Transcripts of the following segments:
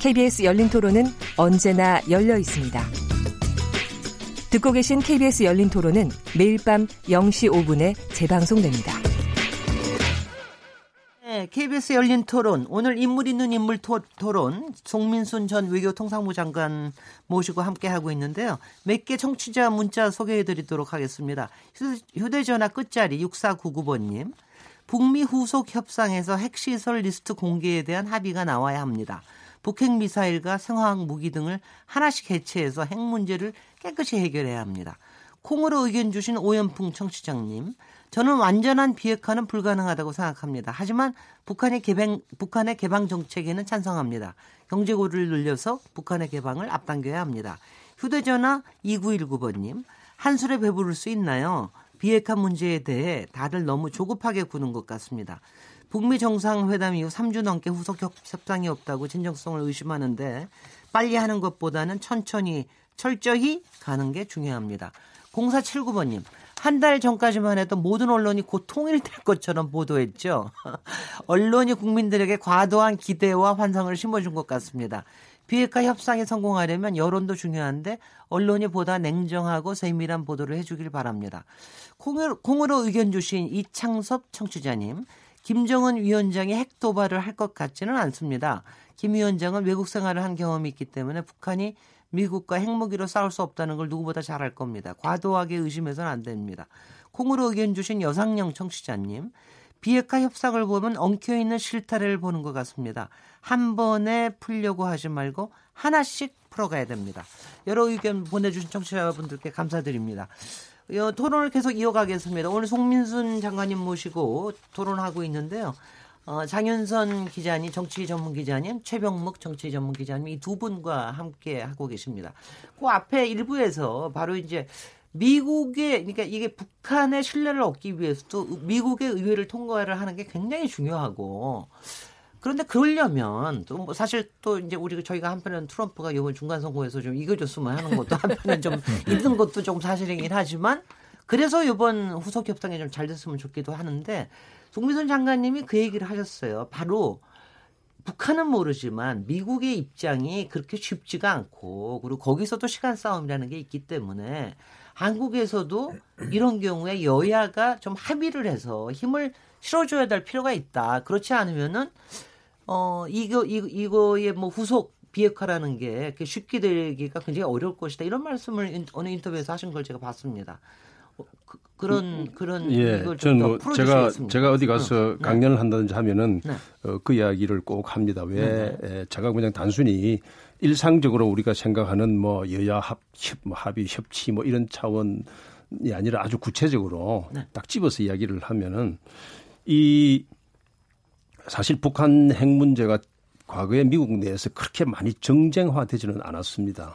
KBS 열린 토론은 언제나 열려 있습니다. 듣고 계신 KBS 열린 토론은 매일 밤 0시 5분에 재방송됩니다. 네, KBS 열린 토론 오늘 인물 있는 인물 토, 론 송민순 전 외교통상부 장관 모시고 함께 하고 있는데요. 몇 개 청취자 문자 소개해 드리도록 하겠습니다. 휴대 전화 끝자리 6499번 님. 북미 후속 협상에서 핵시설 리스트 공개에 대한 합의가 나와야 합니다. 북핵 미사일과 생화학 무기 등을 하나씩 해체해서 핵 문제를 깨끗이 해결해야 합니다. 콩으로 의견 주신 오연풍 청취장님, 저는 완전한 비핵화는 불가능하다고 생각합니다. 하지만 북한의 개방, 북한의 개방 정책에는 찬성합니다. 경제 고리를 늘려서 북한의 개방을 앞당겨야 합니다. 휴대전화 2919번님, 한술에 배부를 수 있나요? 비핵화 문제에 대해 다들 너무 조급하게 구는 것 같습니다. 북미 정상회담 이후 3주 넘게 후속 협상이 없다고 진정성을 의심하는데 빨리 하는 것보다는 천천히 철저히 가는 게 중요합니다. 0479번님, 한 달 전까지만 해도 모든 언론이 곧 통일될 것처럼 보도했죠. 언론이 국민들에게 과도한 기대와 환상을 심어준 것 같습니다. 비핵화 협상에 성공하려면 여론도 중요한데 언론이 보다 냉정하고 세밀한 보도를 해주길 바랍니다. 콩으로 의견 주신 이창섭 청취자님, 김정은 위원장이 핵 도발을 할 것 같지는 않습니다. 김 위원장은 외국 생활을 한 경험이 있기 때문에 북한이 미국과 핵무기로 싸울 수 없다는 걸 누구보다 잘 알 겁니다. 과도하게 의심해서는 안 됩니다. 콩으로 의견 주신 여상영 청취자님. 비핵화 협상을 보면 엉켜있는 실타래를 보는 것 같습니다. 한 번에 풀려고 하지 말고 하나씩 풀어가야 됩니다. 여러 의견 보내주신 청취자분들께 감사드립니다. 어, 토론을 계속 이어가겠습니다. 오늘 송민순 장관님 모시고 토론하고 있는데요. 어, 장윤선 기자님, 정치 전문 기자님, 최병묵 정치 전문 기자님 이 두 분과 함께 하고 계십니다. 그 앞에 일부에서 바로 이제 미국의 그러니까 이게 북한의 신뢰를 얻기 위해서도 미국의 의회를 통과를 하는 게 굉장히 중요하고 그런데 그러려면 또 뭐 사실 또 이제 우리 저희가 한편은 트럼프가 이번 중간 선거에서 좀 이겨줬으면 하는 것도 한편은 좀 있는 것도 좀 사실이긴 하지만 그래서 이번 후속 협상이 좀 잘 됐으면 좋기도 하는데 송미선 장관님이 그 얘기를 하셨어요. 바로 북한은 모르지만 미국의 입장이 그렇게 쉽지가 않고 그리고 거기서도 시간 싸움이라는 게 있기 때문에 한국에서도 이런 경우에 여야가 좀 합의를 해서 힘을 실어줘야 될 필요가 있다. 그렇지 않으면은 어 이거 이거 이거의 뭐 후속 비핵화라는 게 쉽게 되기가 굉장히 어려울 것이다. 이런 말씀을 어느 인터뷰에서 하신 걸 제가 봤습니다. 어, 그, 런 음, 그런 예, 저는 뭐 제가 제가 어디 가서 응. 강연을 한다든지 하면은 네. 어, 그 이야기를 꼭 합니다. 왜 네. 에, 제가 그냥 단순히 일상적으로 우리가 생각하는 뭐 여야 합 협, 뭐 합의 협치 뭐 이런 차원이 아니라 아주 구체적으로 네. 딱 집어서 이야기를 하면은 이 사실 북한 핵 문제가 과거에 미국 내에서 그렇게 많이 정쟁화되지는 않았습니다.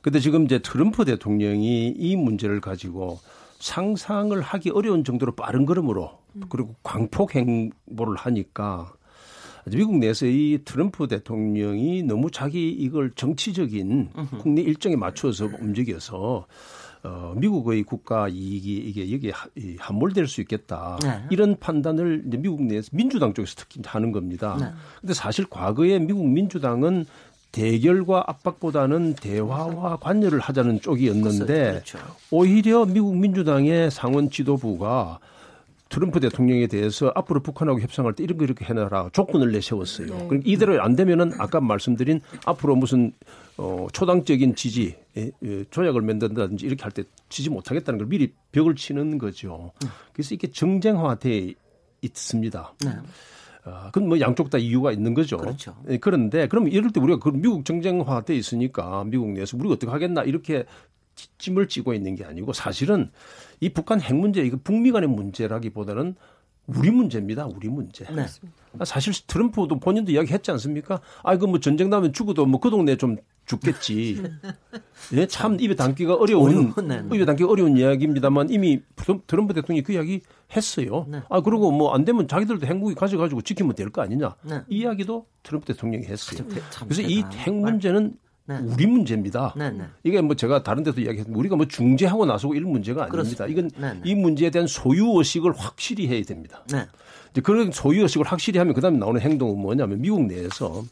그런데 지금 이제 트럼프 대통령이 이 문제를 가지고 상상을 하기 어려운 정도로 빠른 걸음으로 그리고 광폭 행보를 하니까 미국 내에서 이 트럼프 대통령이 너무 자기 이걸 정치적인 국내 일정에 맞춰서 움직여서 어, 미국의 국가 이익이 이게 여기에 함몰될 수 있겠다. 네. 이런 판단을 이제 미국 내에서 민주당 쪽에서 특히 하는 겁니다. 네. 근데 사실 과거에 미국 민주당은 대결과 압박보다는 대화와 관여를 하자는 쪽이었는데 그렇죠. 오히려 미국 민주당의 상원 지도부가 트럼프 대통령에 대해서 앞으로 북한하고 협상할 때거 이렇게 해놔라 조건을 내세웠어요. 네. 그러니까 이대로 안 되면은 아까 말씀드린 앞으로 무슨 어 초당적인 지지 예, 예, 조약을 만든다든지 이렇게 할 때 지지 못하겠다는 걸 미리 벽을 치는 거죠. 그래서 이게 정쟁화돼 있습니다. 네. 어, 그건 뭐 양쪽 다 이유가 있는 거죠. 그렇죠. 예, 그런데 그럼 이럴 때 우리가 그 미국 정쟁화돼 있으니까 미국 내에서 우리가 어떻게 하겠나 이렇게 찜을 찌고 있는 게 아니고 사실은 이 북한 핵 문제 이거 북미 간의 문제라기보다는 우리 문제입니다. 우리 문제. 네. 사실 트럼프도 본인도 이야기했지 않습니까? 아, 이거 뭐 전쟁 나면 죽어도 뭐 그 동네 좀 죽겠지. 예, 참 입에 담기가 어려운 네, 네. 입에 담기 어려운 이야기입니다만 이미 트럼프 대통령이 그 이야기 했어요. 네. 아 그리고 뭐 안 되면 자기들도 핵무기 가져가지고 지키면 될 거 아니냐. 네. 이 이야기도 트럼프 대통령이 했어요. 아, 그래서 이 핵 문제는 네. 우리 문제입니다. 네, 네. 이게 뭐 제가 다른 데도 이야기했는데 우리가 뭐 중재하고 나서고 이런 문제가 아닙니다. 이건 네, 네. 이 문제에 대한 소유 의식을 확실히 해야 됩니다. 네. 이제 그런 소유 의식을 확실히 하면 그다음에 나오는 행동은 뭐냐면 미국 내에서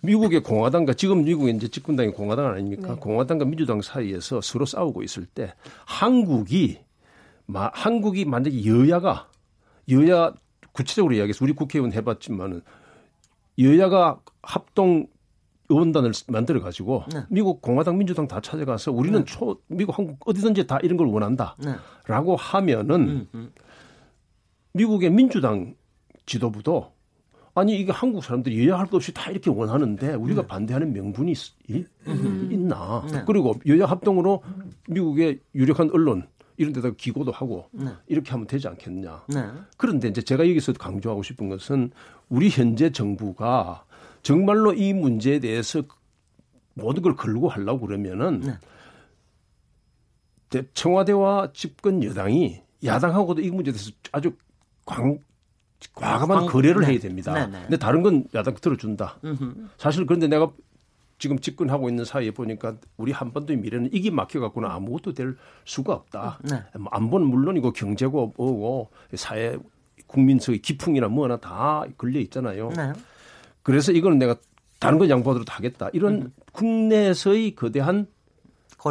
미국의 공화당과 지금 미국의 이제 집권당이 공화당 아닙니까? 네. 공화당과 민주당 사이에서 서로 싸우고 있을 때 한국이 마, 한국이 만약에 여야가 여야 구체적으로 이야기해서 우리 국회의원 해봤지만은 여야가 합동 의원단을 만들어 가지고 네. 미국 공화당 민주당 다 찾아가서 우리는 네. 초 미국 한국 어디든지 다 이런 걸 원한다라고 네. 하면은 음, 음. 미국의 민주당 지도부도 아니 이게 한국 사람들이 여야 할 것 없이 다 이렇게 원하는데 우리가 네. 반대하는 명분이 있, 음. 있나 네. 그리고 여야 합동으로 미국의 유력한 언론 이런 데다가 기고도 하고 네. 이렇게 하면 되지 않겠냐. 그런데 이제 제가 여기서 강조하고 싶은 것은 우리 현재 정부가 정말로 이 문제에 대해서 모든 걸 걸고 하려고 그러면은 네. 청와대와 집권 여당이 야당하고도 이 문제에 대해서 아주 광, 과감한 거래를 네. 해야 됩니다. 네, 네. 근데 다른 건 야당 들어준다. 음흠. 사실 그런데 내가 지금 집권하고 있는 사이에 보니까 우리 한반도의 미래는 이게 막혀갖고는 아무것도 될 수가 없다. 네. 뭐 안보는 물론이고 경제고 뭐고 사회 국민성의 기풍이나 뭐나 다 걸려 있잖아요. 네. 그래서 이거는 내가 다른 건 양보하도록 하겠다. 이런 음. 국내에서의 거대한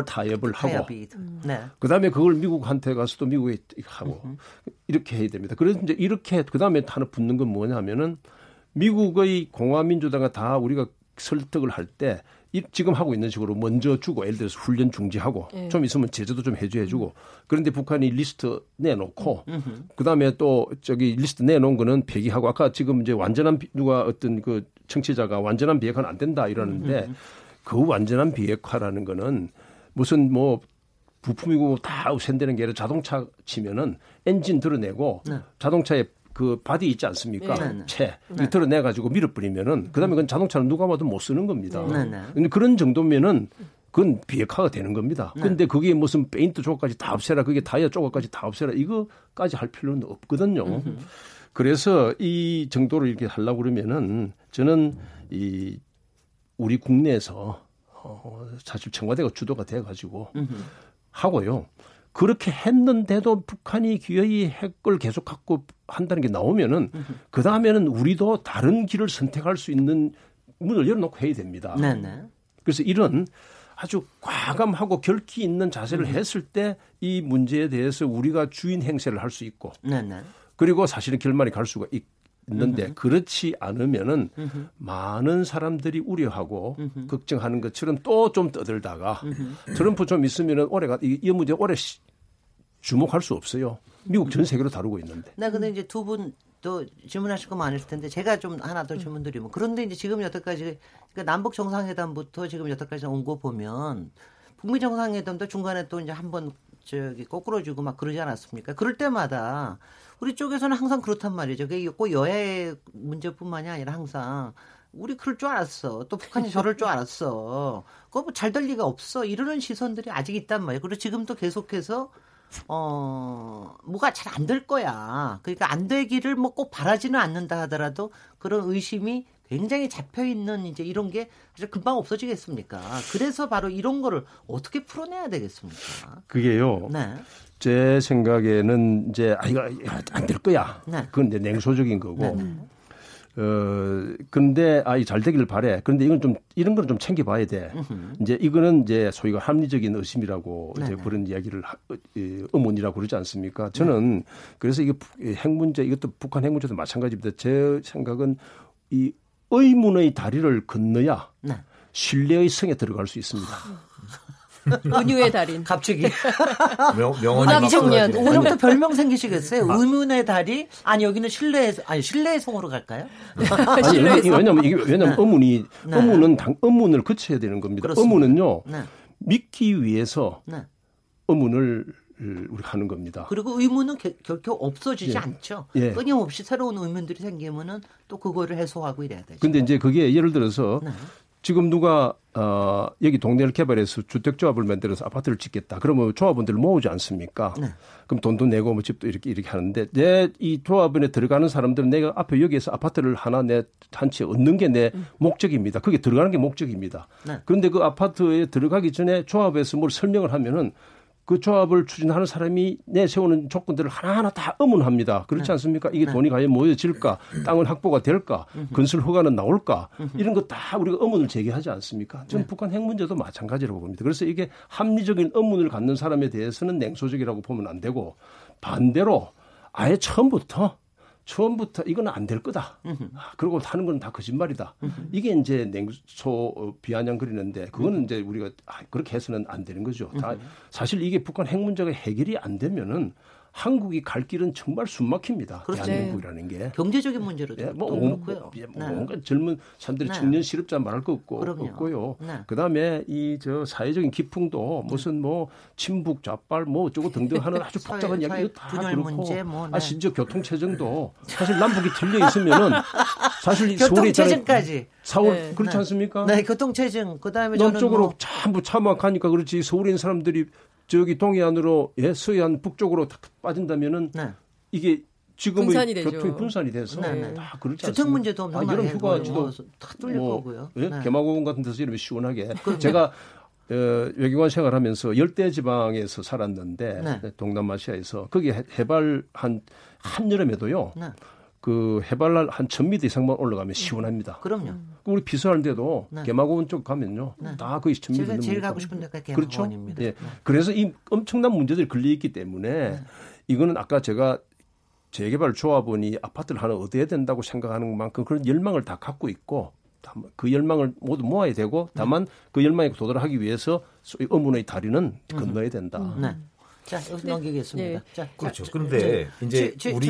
타협을 하고 음. 네. 그다음에 그걸 미국한테 가서도 미국에 하고 음 이렇게 해야 됩니다. 그래서 이제 이렇게 그다음에 하나 붙는 건 뭐냐면은 미국의 공화민주당과 다 우리가 설득을 할 때 지금 하고 있는 식으로 먼저 주고 예를 들어서 훈련 중지하고 네. 좀 있으면 제재도 좀 해줘 해주고 그런데 북한이 리스트 내놓고 그다음에 또 저기 리스트 내놓은 거는 폐기하고 아까 지금 이제 완전한 누가 어떤 그 청취자가 완전한 비핵화는 안 된다 이러는데 그 완전한 비핵화라는 거는 무슨 뭐 부품이고 다 우선되는 게 아니라 자동차 치면은 엔진 드러내고 네. 자동차에 그 body 있지 않습니까? 네, 네. 채 네. 드러내 가지고 밀어버리면은 그다음에 그건 자동차는 누가 봐도 못 쓰는 겁니다. 네, 네. 그런 정도면은 그건 비핵화가 되는 겁니다. 근데 그게 무슨 페인트 조각까지 다 없애라, 그게 타이어 조각까지 다 없애라 이거까지 할 필요는 없거든요. 그래서 이 정도로 이렇게 하려고 그러면은 저는 이 우리 국내에서 어, 사실 청와대가 주도가 돼 가지고 하고요. 그렇게 했는데도 북한이 기어이 핵을 계속 갖고 한다는 게 나오면은 그 다음에는 우리도 다른 길을 선택할 수 있는 문을 열어놓고 해야 됩니다. 네네. 그래서 이런 아주 과감하고 결기 있는 자세를 음. 했을 때 이 문제에 대해서 우리가 주인 행세를 할 수 있고 네네. 그리고 사실은 결말이 갈 수가 있, 있는데 음흠. 그렇지 않으면은 음흠. 많은 사람들이 우려하고 음흠. 걱정하는 것처럼 또 좀 떠들다가 트럼프 좀 있으면은 올해가 이, 이 문제 올해 시, 주목할 수 없어요. 미국 전 세계로 다루고 있는데. 네, 근데 이제 두 분 또 질문하실 거 많을 텐데 제가 좀 하나 더 질문 드리면 그런데 이제 지금 여태까지 그러니까 남북 정상회담부터 지금 여태까지 온 거 보면 북미 정상회담도 중간에 또 이제 한번 저기 거꾸로 주고 막 그러지 않았습니까? 그럴 때마다 우리 쪽에서는 항상 그렇단 말이죠. 그게 꼭 여야의 문제뿐만이 아니라 항상 우리 그럴 줄 알았어. 또 북한이 저럴 줄 알았어. 그거 뭐 잘 될 리가 없어. 이러는 시선들이 아직 있단 말이에요. 그리고 지금도 계속해서 어, 뭐가 잘 안 될 거야. 그러니까 안 되기를 뭐 꼭 바라지는 않는다 하더라도 그런 의심이 굉장히 잡혀 있는 이제 이런 게 사실 금방 없어지겠습니까? 그래서 바로 이런 거를 어떻게 풀어내야 되겠습니까? 그게요. 네. 제 생각에는 이제 아 이거 안 될 거야. 네. 그건 이제 냉소적인 거고. 네. 네. 어 근데 아이 잘 되기를 바래. 그런데 이건 좀 이런 거는 좀 챙겨봐야 돼. 으흠. 이제 이거는 이제 소위가 합리적인 의심이라고 네네. 이제 네. 그런 이야기를 하, 어, 의문이라고 그러지 않습니까? 저는 네. 그래서 이게 핵 문제 이것도 북한 핵 문제도 마찬가지입니다. 제 생각은 이 의문의 다리를 건너야 네. 신뢰의 성에 들어갈 수 있습니다. 은유의 달인. 갑자기. 명, 명언이 이정년. 오늘부터 별명 생기시겠어요? 아. 의문의 달이? 아니, 여기는 신뢰의, 아니, 신뢰의 성으로 갈까요? 아니, 왜냐면, 이게, 왜냐면 네. 의문이, 네. 의문은 당, 의문을 거쳐야 되는 겁니다. 그렇습니다. 의문은요, 네. 믿기 위해서 네. 의문을 우리가 하는 겁니다. 그리고 의문은 겨, 결코 없어지지 예. 않죠. 예. 끊임없이 새로운 의문들이 생기면은 또 그거를 해소하고 이래야 되죠. 근데 이제 그게 예를 들어서 네. 지금 누가 어 여기 동네를 개발해서 주택 조합을 만들어서 아파트를 짓겠다. 그러면 조합원들을 모으지 않습니까? 네. 그럼 돈도 내고 뭐 집도 이렇게 이렇게 하는데 내 이 조합원에 들어가는 사람들은 내가 앞에 여기에서 아파트를 하나 내 한 채 얻는 게내 음. 목적입니다. 그게 들어가는 게 목적입니다. 네. 그런데 그 아파트에 들어가기 전에 조합에서 뭘 설명을 하면은 그 조합을 추진하는 사람이 내세우는 조건들을 하나하나 다 의문합니다. 그렇지 네. 않습니까? 이게 네. 돈이 과연 모여질까? 땅은 확보가 될까? 건설 허가는 나올까? 이런 거 다 우리가 의문을 제기하지 않습니까? 전 네. 북한 핵 문제도 마찬가지라고 봅니다. 그래서 이게 합리적인 의문을 갖는 사람에 대해서는 냉소적이라고 보면 안 되고 반대로 아예 처음부터 처음부터 이건 안 될 거다. 아, 그리고 하는 건 다 거짓말이다. 이게 이제 냉소 비아냥 그리는데 그거는 이제 우리가 아, 그렇게 해서는 안 되는 거죠. 다 사실 이게 북한 핵 문제가 해결이 안 되면은 한국이 갈 길은 정말 숨막힙니다. 그렇죠. 대한민국이라는 게 경제적인 문제로도 예, 뭐, 그렇고요. 예, 뭐 네. 뭔가 젊은 사람들이 네. 청년 실업자 말할 거 없고 그럼요. 없고요. 네. 그다음에 이 저 사회적인 기풍도 무슨 뭐 친북 좌빨 뭐 어쩌고 등등 하는 아주 복잡한 이야기 다 그렇고 문제, 뭐, 네. 아 심지어 교통 체증도 사실 남북이 틀려 있으면은 사실 서울에 체증까지 서울 네. 그렇지 않습니까? 네, 교통 체증 그다음에 남쪽으로 뭐... 전부 차막 하니까 그렇지 서울에 있는 사람들이 저기 동해안으로 예 서해안 북쪽으로 탁 빠진다면은 네. 이게 지금의 분산이 교통이 분산이 돼서 네, 네. 다 그렇지 않습니까? 주택 문제도 엄청 아, 여름 휴가지도 뭐, 다 뚫릴 뭐, 거고요. 예? 네. 개마고원 같은 데서 이러면 시원하게 제가 어, 외교관 생활하면서 열대 지방에서 살았는데 네. 동남아시아에서 거기 해발 한 한여름에도요. 네. 그 해발 한 1000m 이상만 올라가면 시원합니다. 그럼요. 우리 비서하는데도 네. 개마고원 쪽 가면요. 네. 다 거의 1000m 제가 제일 가고 싶은 데가 개마고원입니다. 그렇죠? 예. 네. 그래서 이 엄청난 문제들이 걸려 있기 때문에 네. 이거는 아까 제가 재개발 조합원이 아파트를 하나 얻어야 된다고 생각하는 만큼 그런 열망을 다 갖고 있고 그 열망을 모두 모아야 되고 다만 네. 그 열망에 도달하기 위해서 의문의 다리는 건너야 된다. 네. 자, 여기 네. 넘기겠습니다. 네. 자, 그렇죠. 자, 그런데 저, 이제 저, 저, 우리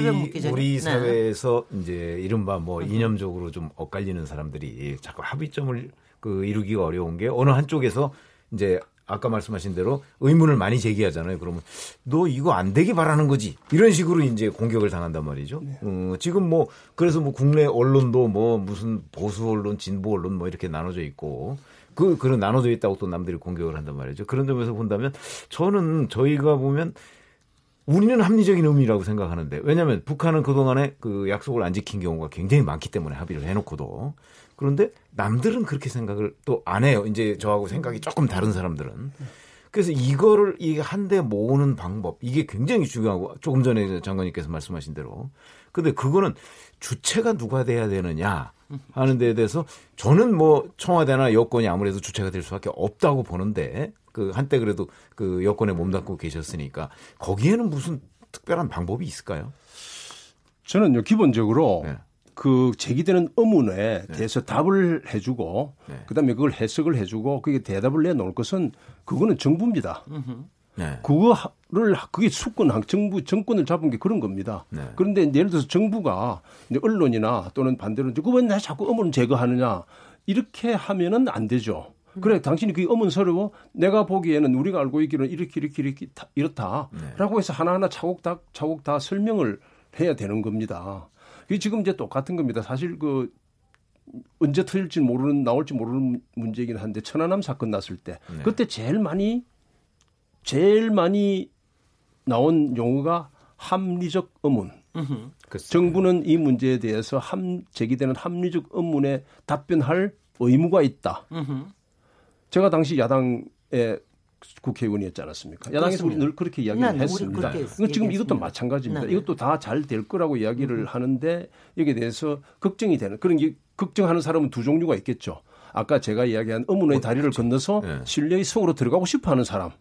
우리 네. 사회에서 네. 이제 이른바 뭐 이념적으로 좀 엇갈리는 사람들이 자꾸 합의점을 그 이루기가 어려운 게 어느 한쪽에서 이제 아까 말씀하신 대로 의문을 많이 제기하잖아요. 그러면 너 이거 안 되게 바라는 거지. 이런 식으로 이제 공격을 당한단 말이죠. 네. 어, 지금 뭐 그래서 뭐 국내 언론도 뭐 무슨 보수 언론, 진보 언론 뭐 이렇게 나눠져 있고 그, 그런 나눠져 있다고 또 남들이 공격을 한단 말이죠. 그런 점에서 본다면 저는 저희가 보면 우리는 합리적인 의미라고 생각하는데 왜냐하면 북한은 그동안에 그 약속을 안 지킨 경우가 굉장히 많기 때문에 합의를 해놓고도 그런데 남들은 그렇게 생각을 또 안 해요. 이제 저하고 생각이 조금 다른 사람들은. 그래서 이거를 이 한데 모으는 방법 이게 굉장히 중요하고 조금 전에 장관님께서 말씀하신 대로 근데 그거는 주체가 누가 돼야 되느냐 하는 데에 대해서 저는 뭐 청와대나 여권이 아무래도 주체가 될 수밖에 없다고 보는데 그 한때 그래도 그 여권에 몸담고 계셨으니까 거기에는 무슨 특별한 방법이 있을까요? 저는요 기본적으로 네. 그 제기되는 의문에 네. 대해서 답을 해주고 네. 그다음에 그걸 해석을 해주고 그게 대답을 내놓을 것은 그거는 정부입니다. 네. 그거를 그게 수권 정부 정권을 잡은 게 그런 겁니다. 네. 그런데 예를 들어서 정부가 이제 언론이나 또는 반대로 그거 왜 자꾸 의문 제거하느냐 이렇게 하면은 안 되죠. 그래 당신이 그게 의문스러워 내가 보기에는 우리가 알고 있기로는 이렇게 이렇게 이렇게 이렇다라고 네. 해서 하나하나 차곡 다 차곡 다 설명을 해야 되는 겁니다. 그게 지금 이제 똑같은 겁니다. 사실 그 언제 터질지 모르는 나올지 모르는 문제이긴 한데 천안함 사건 났을 때 네. 그때 제일 많이 제일 많이 나온 용어가 합리적 의문. 정부는 이 문제에 대해서 함, 제기되는 합리적 의문에 답변할 의무가 있다. 제가 당시 야당의 국회의원이었지 않았습니까? 야당에서 우리 늘 그렇게 이야기를 네, 했습니다. 지금 이것도 마찬가지입니다. 네. 이것도 다 잘 될 거라고 이야기를 음. 하는데 여기에 대해서 걱정이 되는 그런 게 걱정하는 사람은 두 종류가 있겠죠. 아까 제가 이야기한 의문의 어, 다리를. 건너서 네. 신뢰의 속으로 들어가고 싶어하는 사람.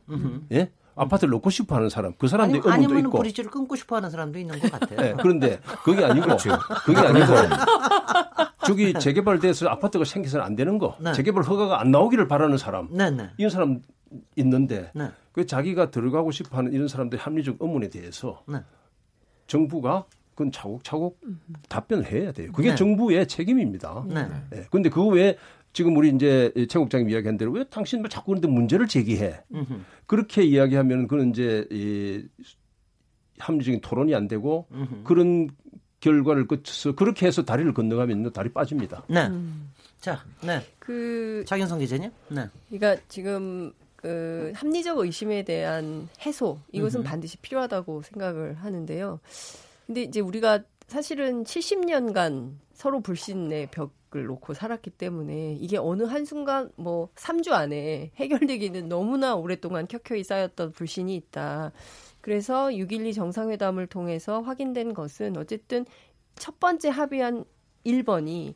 예? 아파트를 놓고 싶어하는 사람, 그 사람들이 아니, 의문도 있고. 브리지를 끊고 싶어하는 사람도 있는 것 같아요. 네, 그런데 그게 아니고, 그렇죠. 그게 아니고, 저기 재개발돼서 아파트가 생겨서는 안 되는 거, 네. 재개발 허가가 안 나오기를 바라는 사람, 네, 네. 이런 사람 있는데, 네. 그 자기가 들어가고 싶어하는 이런 사람들의 합리적 의문에 대해서 네. 정부가 그건 차곡차곡 답변을 해야 돼요. 그게 네. 정부의 책임입니다. 네. 네. 근데 그거 왜 지금 우리 이제 최 국장님 이야기한 대로 왜 당신 뭐 자꾸 그런데 문제를 제기해. 음흠. 그렇게 이야기하면 그는 이제 이 합리적인 토론이 안 되고 음흠. 그런 결과를 거쳐서 그렇게 해서 다리를 건너가면 다리 빠집니다. 네. 음. 자, 네. 그 장현성 기자님. 네. 그러니까 지금 그 합리적 의심에 대한 해소 이것은 음흠. 반드시 필요하다고 생각을 하는데요. 근데 이제 우리가 사실은 70년간 서로 불신의 벽을 놓고 살았기 때문에 이게 어느 한순간 뭐 3주 안에 해결되기는 너무나 오랫동안 켜켜이 쌓였던 불신이 있다. 그래서 6.12 정상회담을 통해서 확인된 것은 어쨌든 첫 번째 합의한 1번이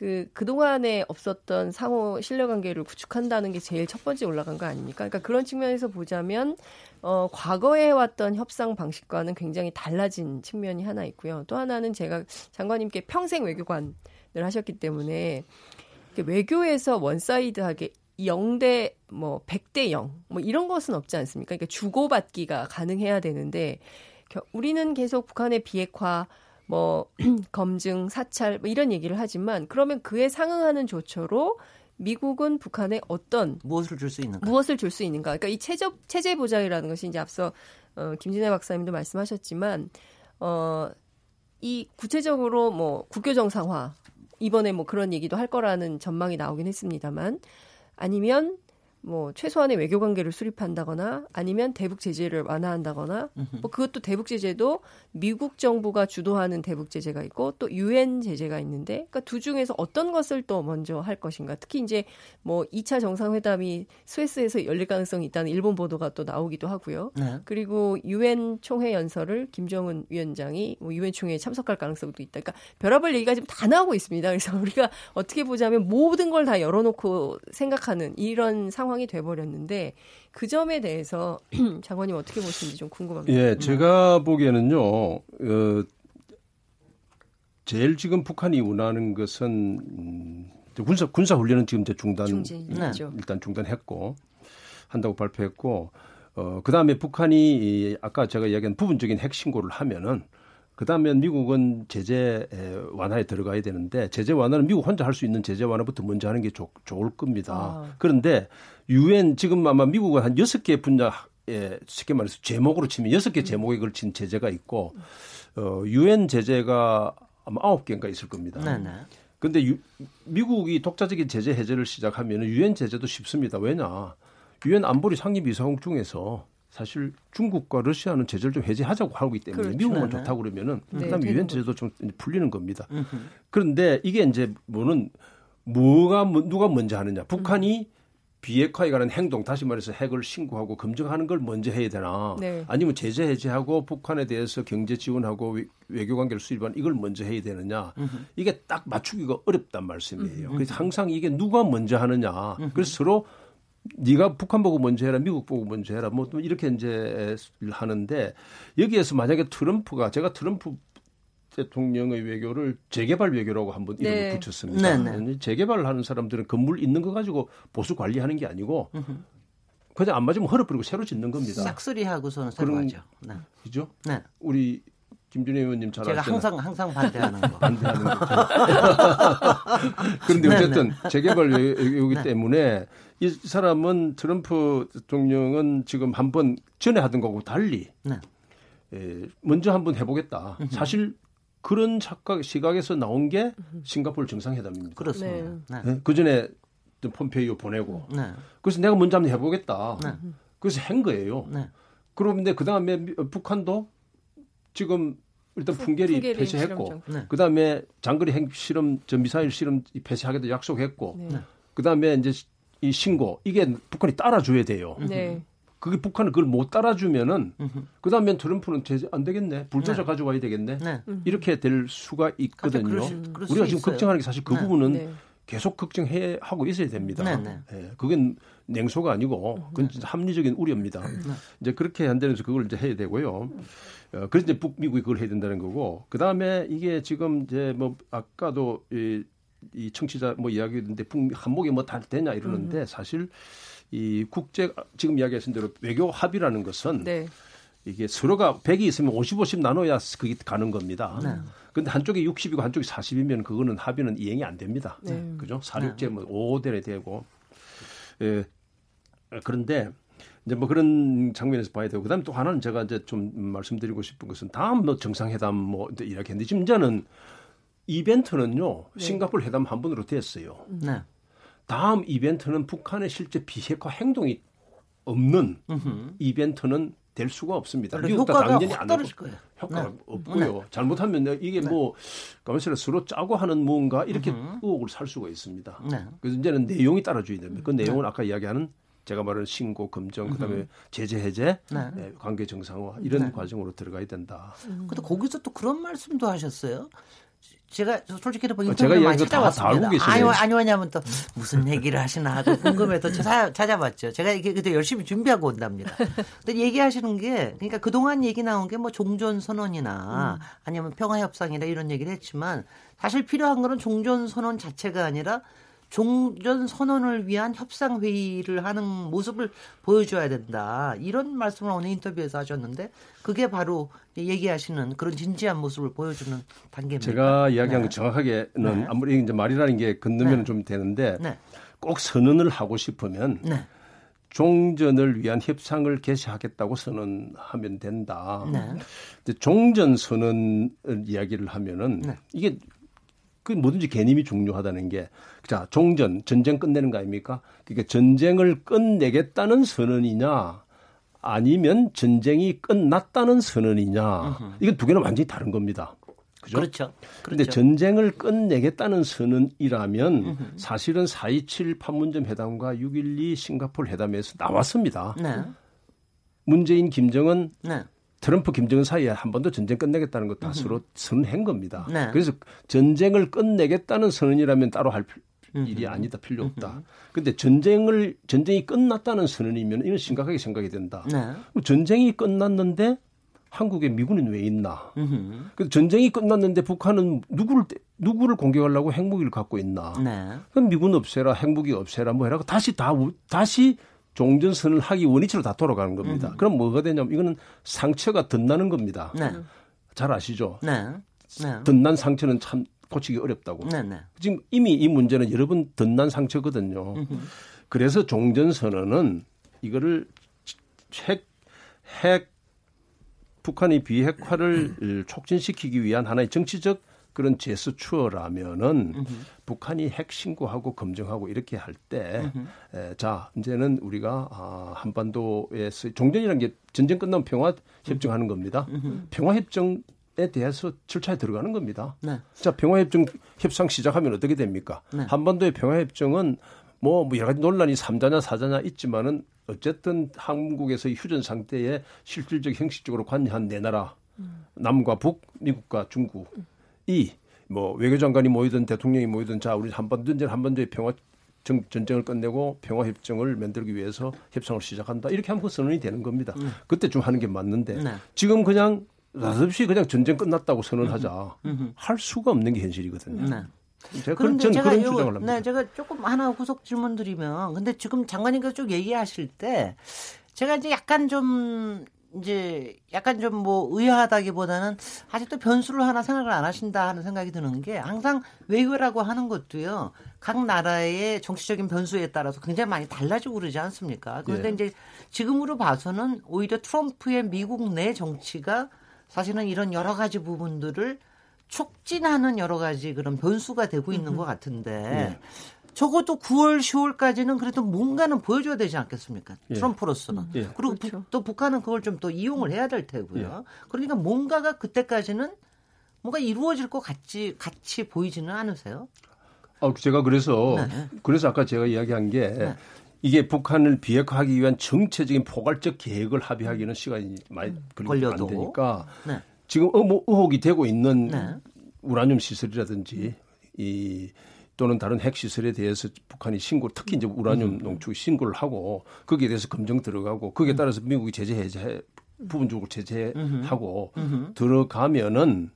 그, 그동안에 없었던 상호 신뢰관계를 구축한다는 게 제일 첫 번째 올라간 거 아닙니까? 그러니까 그런 측면에서 보자면, 어, 과거에 왔던 협상 방식과는 굉장히 달라진 측면이 하나 있고요. 또 하나는 제가 장관님께 평생 외교관을 하셨기 때문에, 외교에서 one side하게 0대 뭐 100대 0, 뭐 이런 것은 없지 않습니까? 그러니까 주고받기가 가능해야 되는데, 우리는 계속 북한의 비핵화, 뭐 검증, 사찰 뭐 이런 얘기를 하지만 그러면 그에 상응하는 조처로 미국은 북한에 어떤 무엇을 줄 수 있는가? 무엇을 줄 수 있는가? 그러니까 이 체제 체제 보장이라는 것이 이제 앞서 어, 김진애 박사님도 말씀하셨지만 어, 이 구체적으로 뭐 국교 정상화 이번에 뭐 그런 얘기도 할 거라는 전망이 나오긴 했습니다만 아니면 뭐 최소한의 외교 관계를 수립한다거나 아니면 대북 제재를 완화한다거나 뭐 그것도 대북 제재도 미국 정부가 주도하는 대북 제재가 있고 또 유엔 제재가 있는데 그러니까 두 중에서 어떤 것을 또 먼저 할 것인가 특히 이제 뭐 2차 정상회담이 스웨스에서 열릴 가능성이 있다는 일본 보도가 또 나오기도 하고요. 네. 그리고 유엔 총회 연설을 김정은 위원장이 뭐 유엔 총회에 참석할 가능성도 있다. 그러니까 별의별 얘기가 지금 다 나오고 있습니다. 그래서 우리가 어떻게 보자면 모든 걸 다 열어놓고 생각하는 이런 상황 상황이 돼버렸는데 그 점에 대해서 장관님 어떻게 보시는지 좀 궁금합니다. 예, 제가 보기에는요. 어, 제일 지금 북한이 원하는 것은 음, 군사 군사 훈련은 지금 이제 중단 네. 일단 중단했고 한다고 발표했고 어 그 다음에 북한이 아까 제가 이야기한 부분적인 핵 신고를 하면은 그다음에 미국은 제재 완화에 들어가야 되는데 제재 완화는 미국 혼자 할 수 있는 제재 완화부터 먼저 하는 게 좋, 좋을 겁니다. 아. 그런데 유엔 지금 아마 미국은 한 여섯 개 분야에 쉽게 말해서 제목으로 치면 여섯 개 제목에 걸친 제재가 있고 어 유엔 제재가 아마 아홉 개인가 있을 겁니다. 네네. 근데 유, 미국이 독자적인 제재 해제를 시작하면 유엔 제재도 쉽습니다. 왜냐? 유엔 안보리 상임이사국 중에서 사실 중국과 러시아는 제재를 좀 해제하자고 하고 있기 때문에 그렇죠. 미국만 네. 좋다고 그러면은 네, 그다음에 유엔 제재도 좀 풀리는 겁니다. 그런데 이게 이제 뭐는 뭐가 뭐, 누가 먼저 하느냐? 북한이 음. 비핵화에 관한 행동, 다시 말해서 핵을 신고하고 검증하는 걸 먼저 해야 되나? 네. 아니면 제재 해제하고 북한에 대해서 경제 지원하고 외교 관계를 수립한 이걸 먼저 해야 되느냐? 음흠. 이게 딱 맞추기가 어렵단 말씀이에요. 음흠. 그래서 항상 이게 누가 먼저 하느냐? 음흠. 그래서 서로 네가 북한 보고 먼저 해라, 미국 보고 먼저 해라, 뭐 이렇게 이제 하는데 여기에서 만약에 트럼프가 제가 트럼프 대통령의 외교를 재개발 외교라고 한번 이름을 네. 붙였습니다. 네, 네. 재개발을 하는 사람들은 건물 있는 거 가지고 보수 관리하는 게 아니고 그냥 안 맞으면 헐어버리고 새로 짓는 겁니다. 싹쓸이하고서는 새로 하죠. 네. 그죠? 네. 우리 김준혜 의원님 잘 제가 항상 항상 반대하는 거. 반대하는 거. 그런데 네, 어쨌든 네. 재개발 외교이기 네. 때문에 이 사람은 트럼프 대통령은 지금 한 번 전에 하던 거고 달리 네. 에, 먼저 한 번 해보겠다. 사실 그런 착각 시각에서 나온 게 싱가포르 정상회담입니다. 그렇습니다. 네. 네. 그 전에 폼페이오 보내고. 네. 그래서 내가 먼저 한번 해보겠다. 네. 그래서 한 거예요. 네. 그런데 그 다음에 북한도 지금 일단 풍계리, 폐쇄했고, 네. 그 다음에 장거리 핵 실험, 저 미사일 실험 폐쇄하기도 약속했고, 그 다음에 이제 이 신고 이게 북한이 따라줘야 돼요. 네. 그게 북한은 그걸 못 따라주면은 그 다음엔 트럼프는 제재 안 되겠네 불조자 네. 가져와야 되겠네 네. 이렇게 될 수가 있거든요. 그러시, 우리가 지금 걱정하는 게 사실 그 네. 부분은 네. 계속 걱정해 하고 있어야 됩니다. 네, 네. 예, 그건 냉소가 아니고 그건 진짜 합리적인 우려입니다. 이제 그렇게 한다면서 그걸 이제 해야 되고요. 어, 그래서 이제 북미국이 그걸 해야 된다는 거고 그 다음에 이게 지금 이제 뭐 아까도 이, 이 청취자 뭐 이야기했는데 북미 한목이 뭐다 되냐 이러는데 사실 이 국제 지금 이야기하신 대로 외교 합의라는 것은 네. 이게 서로가 100이 있으면 50, 50 나눠야 그게 가는 겁니다. 네. 근데 한쪽이 60이고 한쪽이 40이면 그거는 합의는 이행이 안 됩니다. 네. 그죠? 사륙제 뭐 5대에 되고. 예. 그런데 이제 뭐 그런 장면에서 봐야 되고 그다음에 또 하나는 제가 이제 좀 말씀드리고 싶은 것은 다음 뭐 정상회담 뭐 이렇게 했는데 지금 이제는 이벤트는요 네. 싱가폴 회담 한 번으로 됐어요. 네. 다음 이벤트는 북한의 실제 비핵화 행동이 없는 음흠. 이벤트는 될 수가 없습니다. 미국도 당연히 안 떨어질 거예요. 효과가 네. 없고요. 네. 잘못하면 이게 네. 뭐 가만있어 서로 짜고 하는 뭔가 이렇게 음흠. 의혹을 살 수가 있습니다. 네. 그래서 이제는 내용이 따라줘야 됩니다. 그 내용은 네. 아까 이야기하는 제가 말하는 신고, 검정, 그다음에 제재 해제, 네. 네, 관계 정상화 이런 과정으로 들어가야 된다. 근데 거기서 또 그런 말씀도 하셨어요. 제가 솔직히 뭐 제가 많이 찾아봤습니다. 아니, 아니 왜냐면 또 무슨 얘기를 하시나 하고 궁금해서 찾아, 찾아봤죠. 제가 이게 그때 열심히 준비하고 온답니다. 근데 얘기하시는 게 그러니까 그동안 얘기 나온 게 뭐 종전 선언이나 음. 아니면 평화 협상이나 이런 얘기를 했지만 사실 필요한 거는 종전 선언 자체가 아니라 종전 선언을 위한 협상 회의를 하는 모습을 보여줘야 된다. 이런 말씀을 오늘 인터뷰에서 하셨는데 그게 바로 얘기하시는 그런 진지한 모습을 보여주는 단계입니다. 제가 이야기한 네. 거 정확하게는 네. 아무리 이제 말이라는 게 건너면 네. 좀 되는데 네. 꼭 선언을 하고 싶으면 네. 종전을 위한 협상을 개시하겠다고 선언하면 된다. 네. 종전 선언 이야기를 하면은 이게 그 뭐든지 개념이 중요하다는 게 자, 종전, 전쟁 끝내는 거 아닙니까? 그러니까 전쟁을 끝내겠다는 선언이냐 아니면 전쟁이 끝났다는 선언이냐. 이건 두 개는 완전히 다른 겁니다. 그죠? 그렇죠. 그런데 그렇죠. 전쟁을 끝내겠다는 선언이라면 사실은 4.27 판문점 회담과 6.12 싱가폴 회담에서 나왔습니다. 네. 문재인, 김정은 네. 트럼프 김정은 사이에 한 번도 전쟁 끝내겠다는 것 다스로 선언한 겁니다. 네. 그래서 전쟁을 끝내겠다는 선언이라면 따로 할 일이 아니다 필요 없다. 근데 전쟁을 전쟁이 끝났다는 선언이면 이건 심각하게 생각이 된다. 네. 전쟁이 끝났는데 한국에 미군은 왜 있나? 그 전쟁이 끝났는데 북한은 누구를 누구를 공격하려고 핵무기를 갖고 있나? 네. 그럼 미군 없애라, 핵무기 없애라, 뭐 해라. 다시 다 다시 종전선을 하기 원위치로 다 돌아가는 겁니다. 음. 그럼 뭐가 되냐면 이거는 상처가 덧나는 겁니다. 네. 잘 아시죠? 네. 네. 덧난 상처는 참 고치기 어렵다고. 네, 네. 지금 이미 이 문제는 여러분 덧난 상처거든요. 음흠. 그래서 종전선언은 이거를 핵, 핵 북한이 비핵화를 음. 촉진시키기 위한 하나의 정치적 그런 제스처라면은 음흠. 북한이 핵 신고하고 검증하고 이렇게 할 때, 에, 자 이제는 우리가 아, 한반도에서 종전이라는 게 전쟁 끝나면 평화 협정하는 겁니다. 평화 협정 에 대해서 절차에 들어가는 겁니다. 네. 자, 평화협정 협상 시작하면 어떻게 됩니까? 네. 한반도의 평화협정은 뭐, 뭐 여러 가지 논란이 3자냐 4자냐 있지만은 어쨌든 한국에서의 휴전 상태에 실질적 형식적으로 관여한 네 나라 음. 남과 북, 미국과 중국 이 뭐 외교장관이 모이든 대통령이 모이든 자 우리 한반도 전쟁 한반도의 평화 정, 전쟁을 끝내고 평화 협정을 만들기 위해서 협상을 시작한다 이렇게 하면 그 선언이 되는 겁니다. 음. 그때좀 하는 게 맞는데 네. 지금 그냥 나섭시 그냥 전쟁 끝났다고 선언하자 할 수가 없는 게 현실이거든요. 네. 제가 그런, 제가 그런 요, 주장을 합니다. 네, 제가 조금 하나 후속 질문 드리면 근데 지금 장관님께서 쭉 얘기하실 때 제가 이제 약간 좀 이제 약간 좀 뭐 의아하다기보다는 아직도 변수를 하나 생각을 안 하신다 하는 생각이 드는 게 항상 외교라고 하는 것도요 각 나라의 정치적인 변수에 따라서 굉장히 많이 달라지고 그러지 않습니까? 그런데 네. 이제 지금으로 봐서는 오히려 트럼프의 미국 내 정치가 사실은 이런 여러 가지 부분들을 촉진하는 여러 가지 그런 변수가 되고 있는 것 같은데 네. 적어도 9월, 10월까지는 그래도 뭔가는 보여줘야 되지 않겠습니까? 예. 트럼프로서는. 예. 그리고 그렇죠. 부, 또 북한은 그걸 좀 또 이용을 해야 될 테고요. 예. 그러니까 뭔가가 그때까지는 뭔가 이루어질 것 같지 같이 보이지는 않으세요? 아, 제가 그래서 네. 그래서 아까 제가 이야기한 게 네. 이게 북한을 비핵화하기 위한 정체적인 포괄적 계획을 합의하기는 시간이 많이 음. 걸려도 안 되니까 네. 지금 뭐 의혹이 되고 있는 네. 우라늄 시설이라든지 이 또는 다른 핵 시설에 대해서 북한이 신고 특히 이제 우라늄 음. 농축 신고를 하고 거기에 대해서 검증 들어가고 거기에 음. 따라서 미국이 제재 해제 부분적으로 제재하고 들어가면은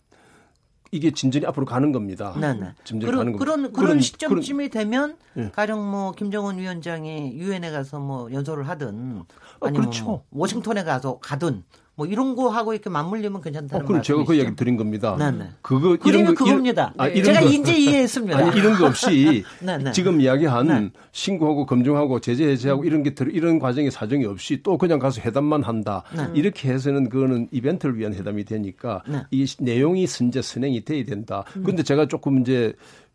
이게 진전이 앞으로 가는 겁니다. 네네. 진전이 그런, 가는 겁니다. 그런, 그런, 그런 시점쯤이 그런, 되면 예. 가령 뭐 김정은 위원장이 유엔에 가서 뭐 연설을 하든 아, 아니면 아, 그렇죠. 뭐 워싱턴에 가서 가든 뭐 이런 거 하고 이렇게 맞물리면 괜찮다는 어, 그럼 제가 그 얘기 드린 겁니다. 네네. 그거 이런 거 그겁니다. 아, 이런 제가 거, 이제 이해했습니다. 아니 이런 거 없이 지금 이야기한 네. 신고하고 검증하고 제재 해제하고 음. 이런 게 들, 이런 과정의 사정이 없이 또 그냥 가서 회담만 한다. 네. 이렇게 해서는 그거는 이벤트를 위한 회담이 되니까 네. 이 내용이 선제 선행이 돼야 된다. 그런데 음. 제가 조금 이제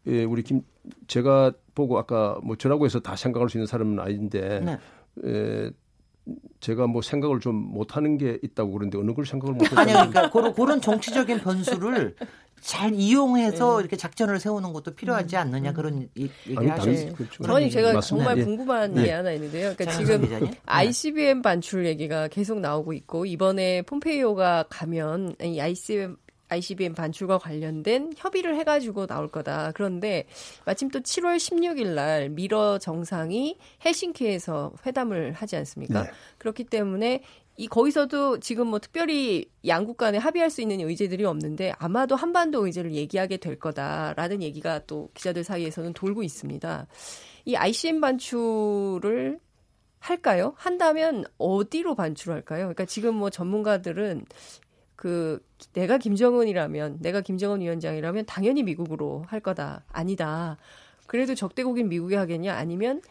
예, 우리 김 제가 보고 아까 뭐 저라고 해서 다 생각할 수 있는 사람은 아닌데 네. 에, 제가 뭐 생각을 좀 못하는 게 있다고 그러는데 어느 걸 생각을 못하는 아니 그러니까 그런, 그런 정치적인 변수를 잘 이용해서 네. 이렇게 작전을 세우는 것도 필요하지 음. 않느냐 그런 얘기를 하셨어요. 그렇죠. 저는 제가 맞습니다. 정말 예. 궁금한 네. 게 하나 있는데요. 그러니까 지금 기자님? ICBM 반출 얘기가 계속 나오고 있고 이번에 폼페이오가 가면 이 ICBM ICBM 반출과 관련된 협의를 해가지고 나올 거다. 그런데 마침 또 7월 16일 날 미러 정상이 헬싱키에서 회담을 하지 않습니까? 네. 그렇기 때문에 이 거기서도 지금 뭐 특별히 양국 간에 합의할 수 있는 의제들이 없는데 아마도 한반도 의제를 얘기하게 될 거다라는 얘기가 또 기자들 사이에서는 돌고 있습니다. 이 ICM 반출을 할까요? 한다면 어디로 반출할까요? 그러니까 지금 뭐 전문가들은 그 내가 김정은이라면 내가 김정은 위원장이라면 당연히 미국으로 할 거다. 아니다. 그래도 적대국인 미국이 하겠냐? 아니면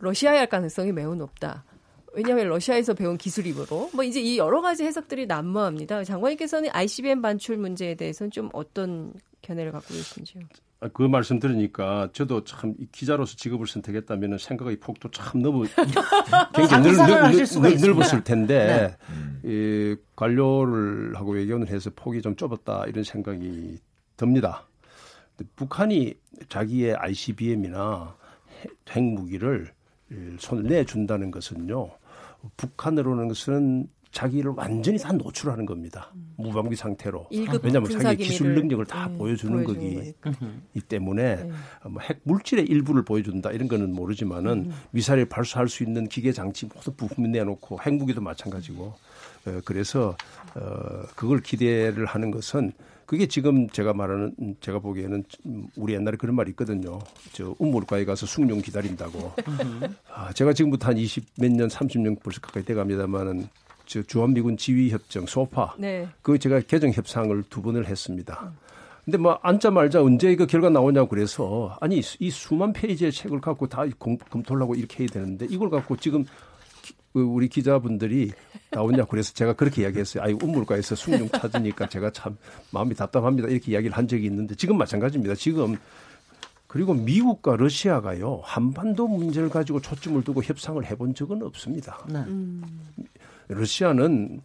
러시아에 할 가능성이 매우 높다. 왜냐하면 러시아에서 배운 기술이므로 뭐 이제 이 여러 가지 해석들이 난무합니다. 장관님께서는 ICBM 반출 문제에 대해서는 좀 어떤 견해를 갖고 계신지요? 아, 그 말씀 들으니까 저도 참 기자로서 직업을 선택했다면 생각의 폭도 참 너무 굉장히 넓, 넓었을 텐데 네. 이 관료를 하고 외교원을 해서 폭이 좀 좁았다 이런 생각이 듭니다. 북한이 자기의 ICBM이나 핵무기를 손을 내준다는 것은요. 북한으로는 것은 자기를 완전히 다 노출하는 겁니다. 음. 무방비 상태로. 왜냐하면 자기 기술 능력을 다 네, 보여주는 거기 이 때문에 네. 뭐핵 물질의 일부를 보여준다 이런 거는 모르지만은 음. 미사일 발사할 수 있는 기계 장치 모두 부품 내놓고 핵무기도 마찬가지고 어, 그래서 어, 그걸 기대를 하는 것은 그게 지금 제가 말하는 제가 보기에는 우리 옛날에 그런 말이 있거든요. 저 운물가에 가서 숭늉 기다린다고. 아, 제가 지금부터 한 20 몇 년, 30년 벌써 가까이 돼 갑니다만은 저 주한미군 지휘협정 소파 네. 그 제가 개정 협상을 두 번을 했습니다. 근데 뭐 앉자 말자 언제 이거 결과 나오냐고 그래서 아니 이 수만 페이지의 책을 갖고 다 공, 검토를 하고 이렇게 해야 되는데 이걸 갖고 지금 그 우리 기자분들이 나오냐 그래서 제가 그렇게 이야기했어요. 아이 운물가에서 숭늉 찾으니까 제가 참 마음이 답답합니다. 이렇게 이야기를 한 적이 있는데 지금 마찬가지입니다. 지금 그리고 미국과 러시아가요 한반도 문제를 가지고 초점을 두고 협상을 해본 적은 없습니다. 네. 음. 러시아는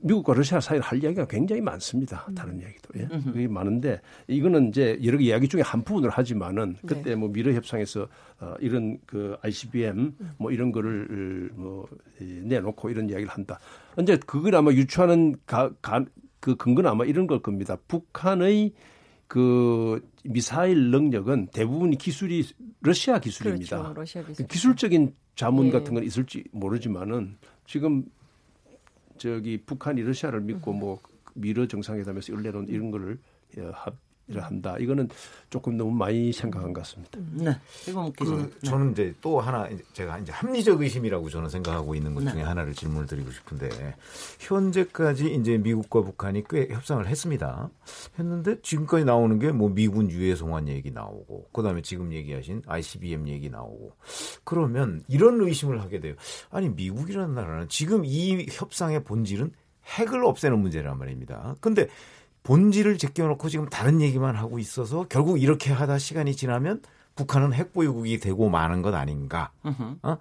미국과 러시아 사이를 할 이야기가 굉장히 많습니다. 음. 다른 이야기도. 예. 그게 많은데 이거는 이제 여러 개 이야기 중에 한 부분을 하지만은 네. 그때 네. 뭐 미러 협상에서 어, 이런 그 ICBM 음. 뭐 이런 거를 뭐 내놓고 이런 이야기를 한다. 이제 그걸 아마 유추하는 가, 가, 그 근거는 아마 이런 걸 겁니다. 북한의 그 미사일 능력은 대부분 기술이 러시아 기술입니다. 그렇죠. 러시아 기술. 기술적인 자문 네. 같은 건 있을지 모르지만은 지금 저기 북한이 러시아를 믿고 뭐 미러 정상회담에서 연례론 이런 거를 어, 합의를 한다. 이거는 조금 너무 많이 생각한 것 같습니다. 네. 그 저는 이제 또 하나 제가 이제 합리적 의심이라고 저는 생각하고 있는 것 네. 중에 하나를 질문을 드리고 싶은데 현재까지 이제 미국과 북한이 꽤 협상을 했습니다. 했는데 지금까지 나오는 게 뭐 미군 유해 송환 얘기 나오고 그다음에 지금 얘기하신 ICBM 얘기 나오고 그러면 이런 의심을 하게 돼요. 아니 미국이라는 나라는 지금 이 협상의 본질은 핵을 없애는 문제란 말입니다. 근데 본질을 제껴놓고 지금 다른 얘기만 하고 있어서 결국 이렇게 하다 시간이 지나면 북한은 핵보유국이 되고 마는 것 아닌가? 어?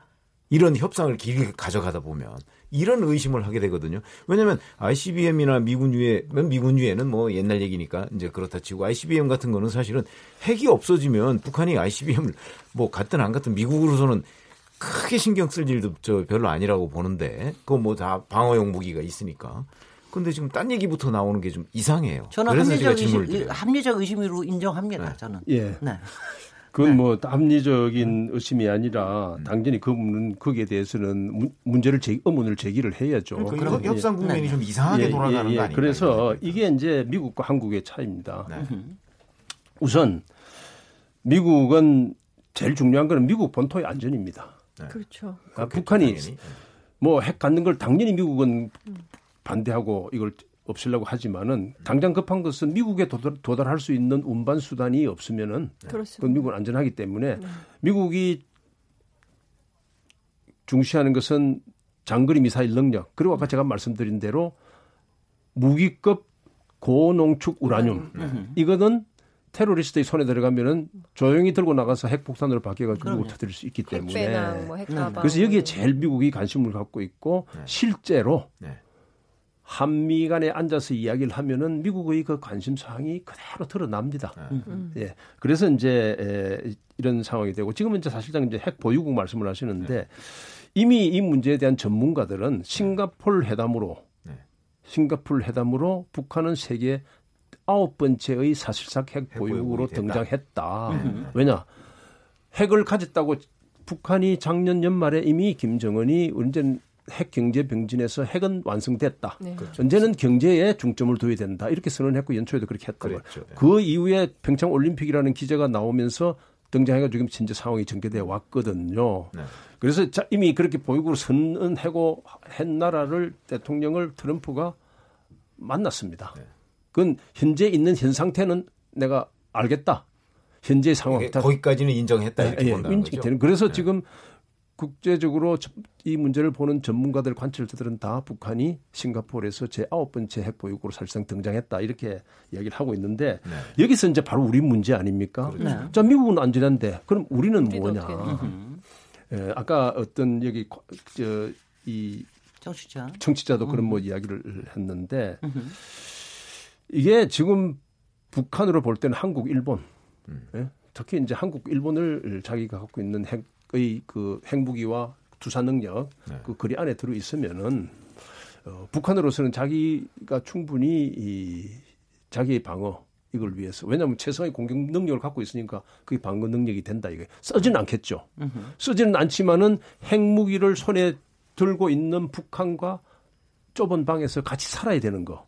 이런 협상을 길게 가져가다 보면 이런 의심을 하게 되거든요. 왜냐하면 ICBM이나 미군 유해, 미군 유해는 뭐 옛날 얘기니까 이제 그렇다 치고 ICBM 같은 거는 사실은 핵이 없어지면 북한이 ICBM을 뭐 갔든 안 갔든 미국으로서는 크게 신경 쓸 일도 저 별로 아니라고 보는데 그거 뭐 다 방어용 무기가 있으니까 근데 지금 딴 얘기부터 나오는 게 좀 이상해요. 저는 합리적 의심, 합리적 의심으로 인정합니다. 네. 저는. 예. 네. 그건 네. 뭐 합리적인 의심이 아니라 당연히 그분은 거기에 대해서는 문제를 제 의문을 제기를 해야죠. 그러니까 그럼 협상 국면이 네. 좀 이상하게 예, 돌아가는 예, 예. 거 아니에요? 그래서 이게 이제 미국과 한국의 차이입니다. 네. 우선 미국은 제일 중요한 거는 미국 본토의 안전입니다. 네. 그렇죠. 아, 북한이 뭐핵 갖는 걸 당연히 미국은 음. 반대하고 이걸 없애려고 하지만은 당장 급한 것은 미국에 도달, 할수 있는 운반 수단이 없으면은 그 미국은 안전하기 때문에 네. 미국이 중시하는 것은 장거리 미사일 능력 그리고 아까 제가 말씀드린 대로 무기급 고농축 우라늄 네. 이거는 테러리스트의 손에 들어가면은 조용히 들고 나가서 핵폭탄으로 바뀌어가지고 못 터뜨릴 수 있기 때문에 뭐 그래서 여기에 제일 미국이 관심을 갖고 있고 네. 실제로 네. 한미 간에 앉아서 이야기를 하면은 미국의 그 관심 사항이 그대로 드러납니다. 네. 음. 예. 그래서 이제 에, 이런 상황이 되고 지금은 이제 사실상 이제 핵 보유국 말씀을 하시는데 네. 이미 이 문제에 대한 전문가들은 싱가폴 회담으로 네. 싱가폴 회담으로 북한은 세계 아홉 번째의 사실상 핵 보유국으로 등장했다. 네. 왜냐 핵을 가졌다고 북한이 작년 연말에 이미 김정은이 언제 핵 경제 병진에서 핵은 완성됐다. 네. 그렇죠. 언제는 경제에 중점을 둬야 된다. 이렇게 선언했고 연초에도 그렇게 했다고. 그렇죠. 네. 그 이후에 평창 올림픽이라는 기제가 나오면서 등장해가지고 지금 현재 상황이 전개돼 왔거든요. 네. 그래서 자, 이미 그렇게 보육으로 선언하고 한 나라를 대통령을 트럼프가 만났습니다. 네. 그건 현재 있는 현 상태는 내가 알겠다. 현재 상황 거기까지는 인정했다 이렇게 네, 본다는 거죠. 되는. 그래서 네. 지금 국제적으로 이 문제를 보는 전문가들 관찰자들은 다 북한이 싱가포르에서 제 아홉 번째 핵 보유국으로 사실상 등장했다 이렇게 이야기를 하고 있는데 네. 여기서 이제 바로 우리 문제 아닙니까? 그렇죠. 네. 자 미국은 안전한데 그럼 우리는 뭐냐? 예, 아까 어떤 여기 저이 청취자 청취자도 그런 뭐 이야기를 했는데 이게 지금 북한으로 볼 때는 한국, 일본 음. 예? 특히 이제 한국, 일본을 자기가 갖고 있는 핵 그 핵무기와 투사 능력 네. 그 거리 안에 들어 있으면은 어, 북한으로서는 자기가 충분히 이 자기의 방어 이걸 위해서 왜냐하면 최소한의 공격 능력을 갖고 있으니까 그게 방어 능력이 된다 이게 쓰지는 않겠죠. 쓰지는 않지만은 핵무기를 손에 들고 있는 북한과 좁은 방에서 같이 살아야 되는 거.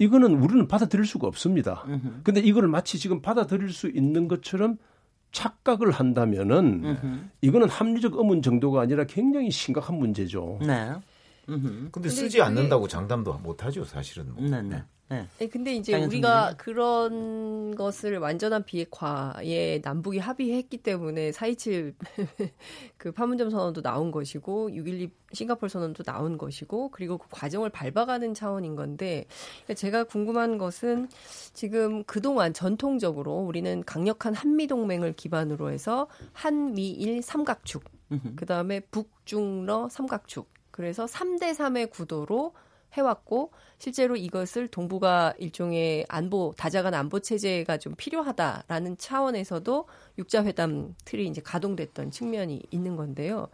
이거는 우리는 받아들일 수가 없습니다. 근데 이거를 마치 지금 받아들일 수 있는 것처럼 착각을 한다면은 음흠. 이거는 합리적 의문 정도가 아니라 굉장히 심각한 문제죠. 네. 음흠. 근데 쓰지 않는다고 장담도 못 하죠, 사실은. 뭐. 네, 네. 네. 네, 근데 이제 우리가 그런 것을 완전한 비핵화에 남북이 합의했기 때문에 4.27 그 판문점 선언도 나온 것이고 6.12 싱가폴 선언도 나온 것이고 그리고 그 과정을 밟아가는 차원인 건데 제가 궁금한 것은 지금 그동안 전통적으로 우리는 강력한 한미 동맹을 기반으로 해서 한미일 삼각축 그다음에 북중러 삼각축 그래서 3대 3의 구도로 해왔고 실제로 이것을 동북아 일종의 안보 다자간 안보 체제가 좀 필요하다라는 차원에서도 육자 회담 틀이 이제 가동됐던 측면이 있는 건데요.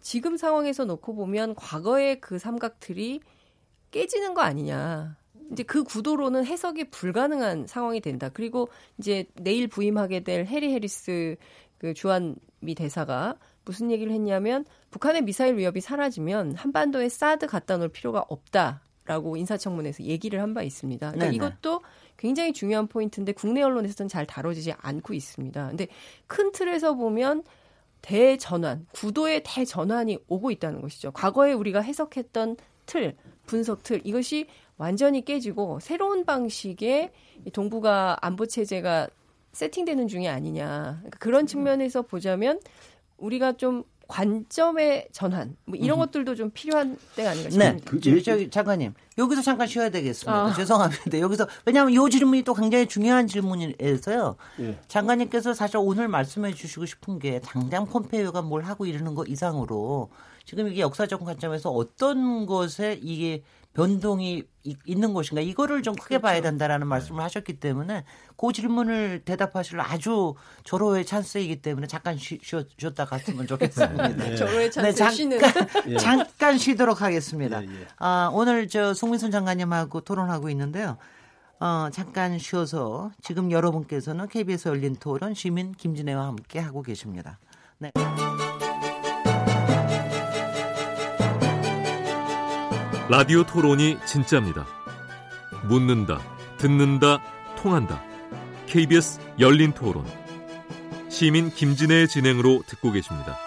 지금 상황에서 놓고 보면 과거의 그 삼각 틀이 깨지는 거 아니냐. 이제 그 구도로는 해석이 불가능한 상황이 된다. 그리고 이제 내일 부임하게 될 해리 해리스 그 주한미 대사가 무슨 얘기를 했냐면 북한의 미사일 위협이 사라지면 한반도에 사드 갖다 놓을 필요가 없다라고 인사청문회에서 얘기를 한 바 있습니다. 그러니까. 이것도 굉장히 중요한 포인트인데 국내 언론에서는 잘 다뤄지지 않고 있습니다. 근데 큰 틀에서 보면 대전환, 구도의 대전환이 오고 있다는 것이죠. 과거에 우리가 해석했던 틀, 분석 틀, 이것이 완전히 깨지고 새로운 방식의 동북아 안보 체제가 세팅되는 중이 아니냐. 그러니까 그런 측면에서 보자면 우리가 좀 관점의 전환 뭐 이런 음. 것들도 좀 필요한 때가 아닌가 싶습니다. 네, 그, 저기 장관님 여기서 잠깐 쉬어야 되겠습니다. 아. 죄송합니다. 여기서 왜냐하면 이 질문이 또 굉장히 중요한 질문이라서요. 예. 장관님께서 사실 오늘 말씀해 주시고 싶은 게 당장 폼페이오가 뭘 하고 이러는 거 이상으로 지금 이게 역사적 관점에서 어떤 것에 이게 변동이 있는 것인가 이거를 좀 크게 그렇죠. 봐야 된다라는 네. 말씀을 하셨기 때문에 그 질문을 대답하실 아주 조로의 찬스이기 때문에 잠깐 쉬, 쉬었다 갔으면 좋겠습니다. 네. 조로의 찬스 네, 잠깐. 잠깐 쉬도록 하겠습니다. 예, 예. 아, 오늘 저 송민순 장관님하고 토론하고 있는데요. 어, 잠깐 쉬어서 지금 여러분께서는 KBS 열린 토론 시민 김진애와 함께 하고 계십니다. 네. 라디오 토론이 진짜입니다. 묻는다, 듣는다, 통한다. KBS 열린 토론. 시민 김진애의 진행으로 듣고 계십니다.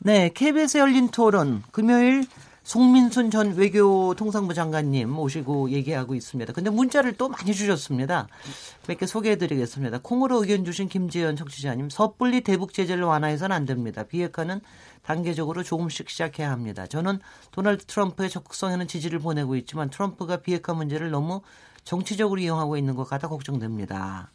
네, KBS 열린 토론 금요일 송민순 전 외교통상부 장관님 모시고 얘기하고 있습니다. 근데 문자를 또 많이 주셨습니다. 몇 개 소개해드리겠습니다. 콩으로 의견 주신 김재현 청취자님, 섣불리 대북 제재를 완화해서는 안 됩니다. 비핵화는 단계적으로 조금씩 시작해야 합니다. 저는 도널드 트럼프의 적극성에는 지지를 보내고 있지만 트럼프가 비핵화 문제를 너무 정치적으로 이용하고 있는 것 같아 걱정됩니다.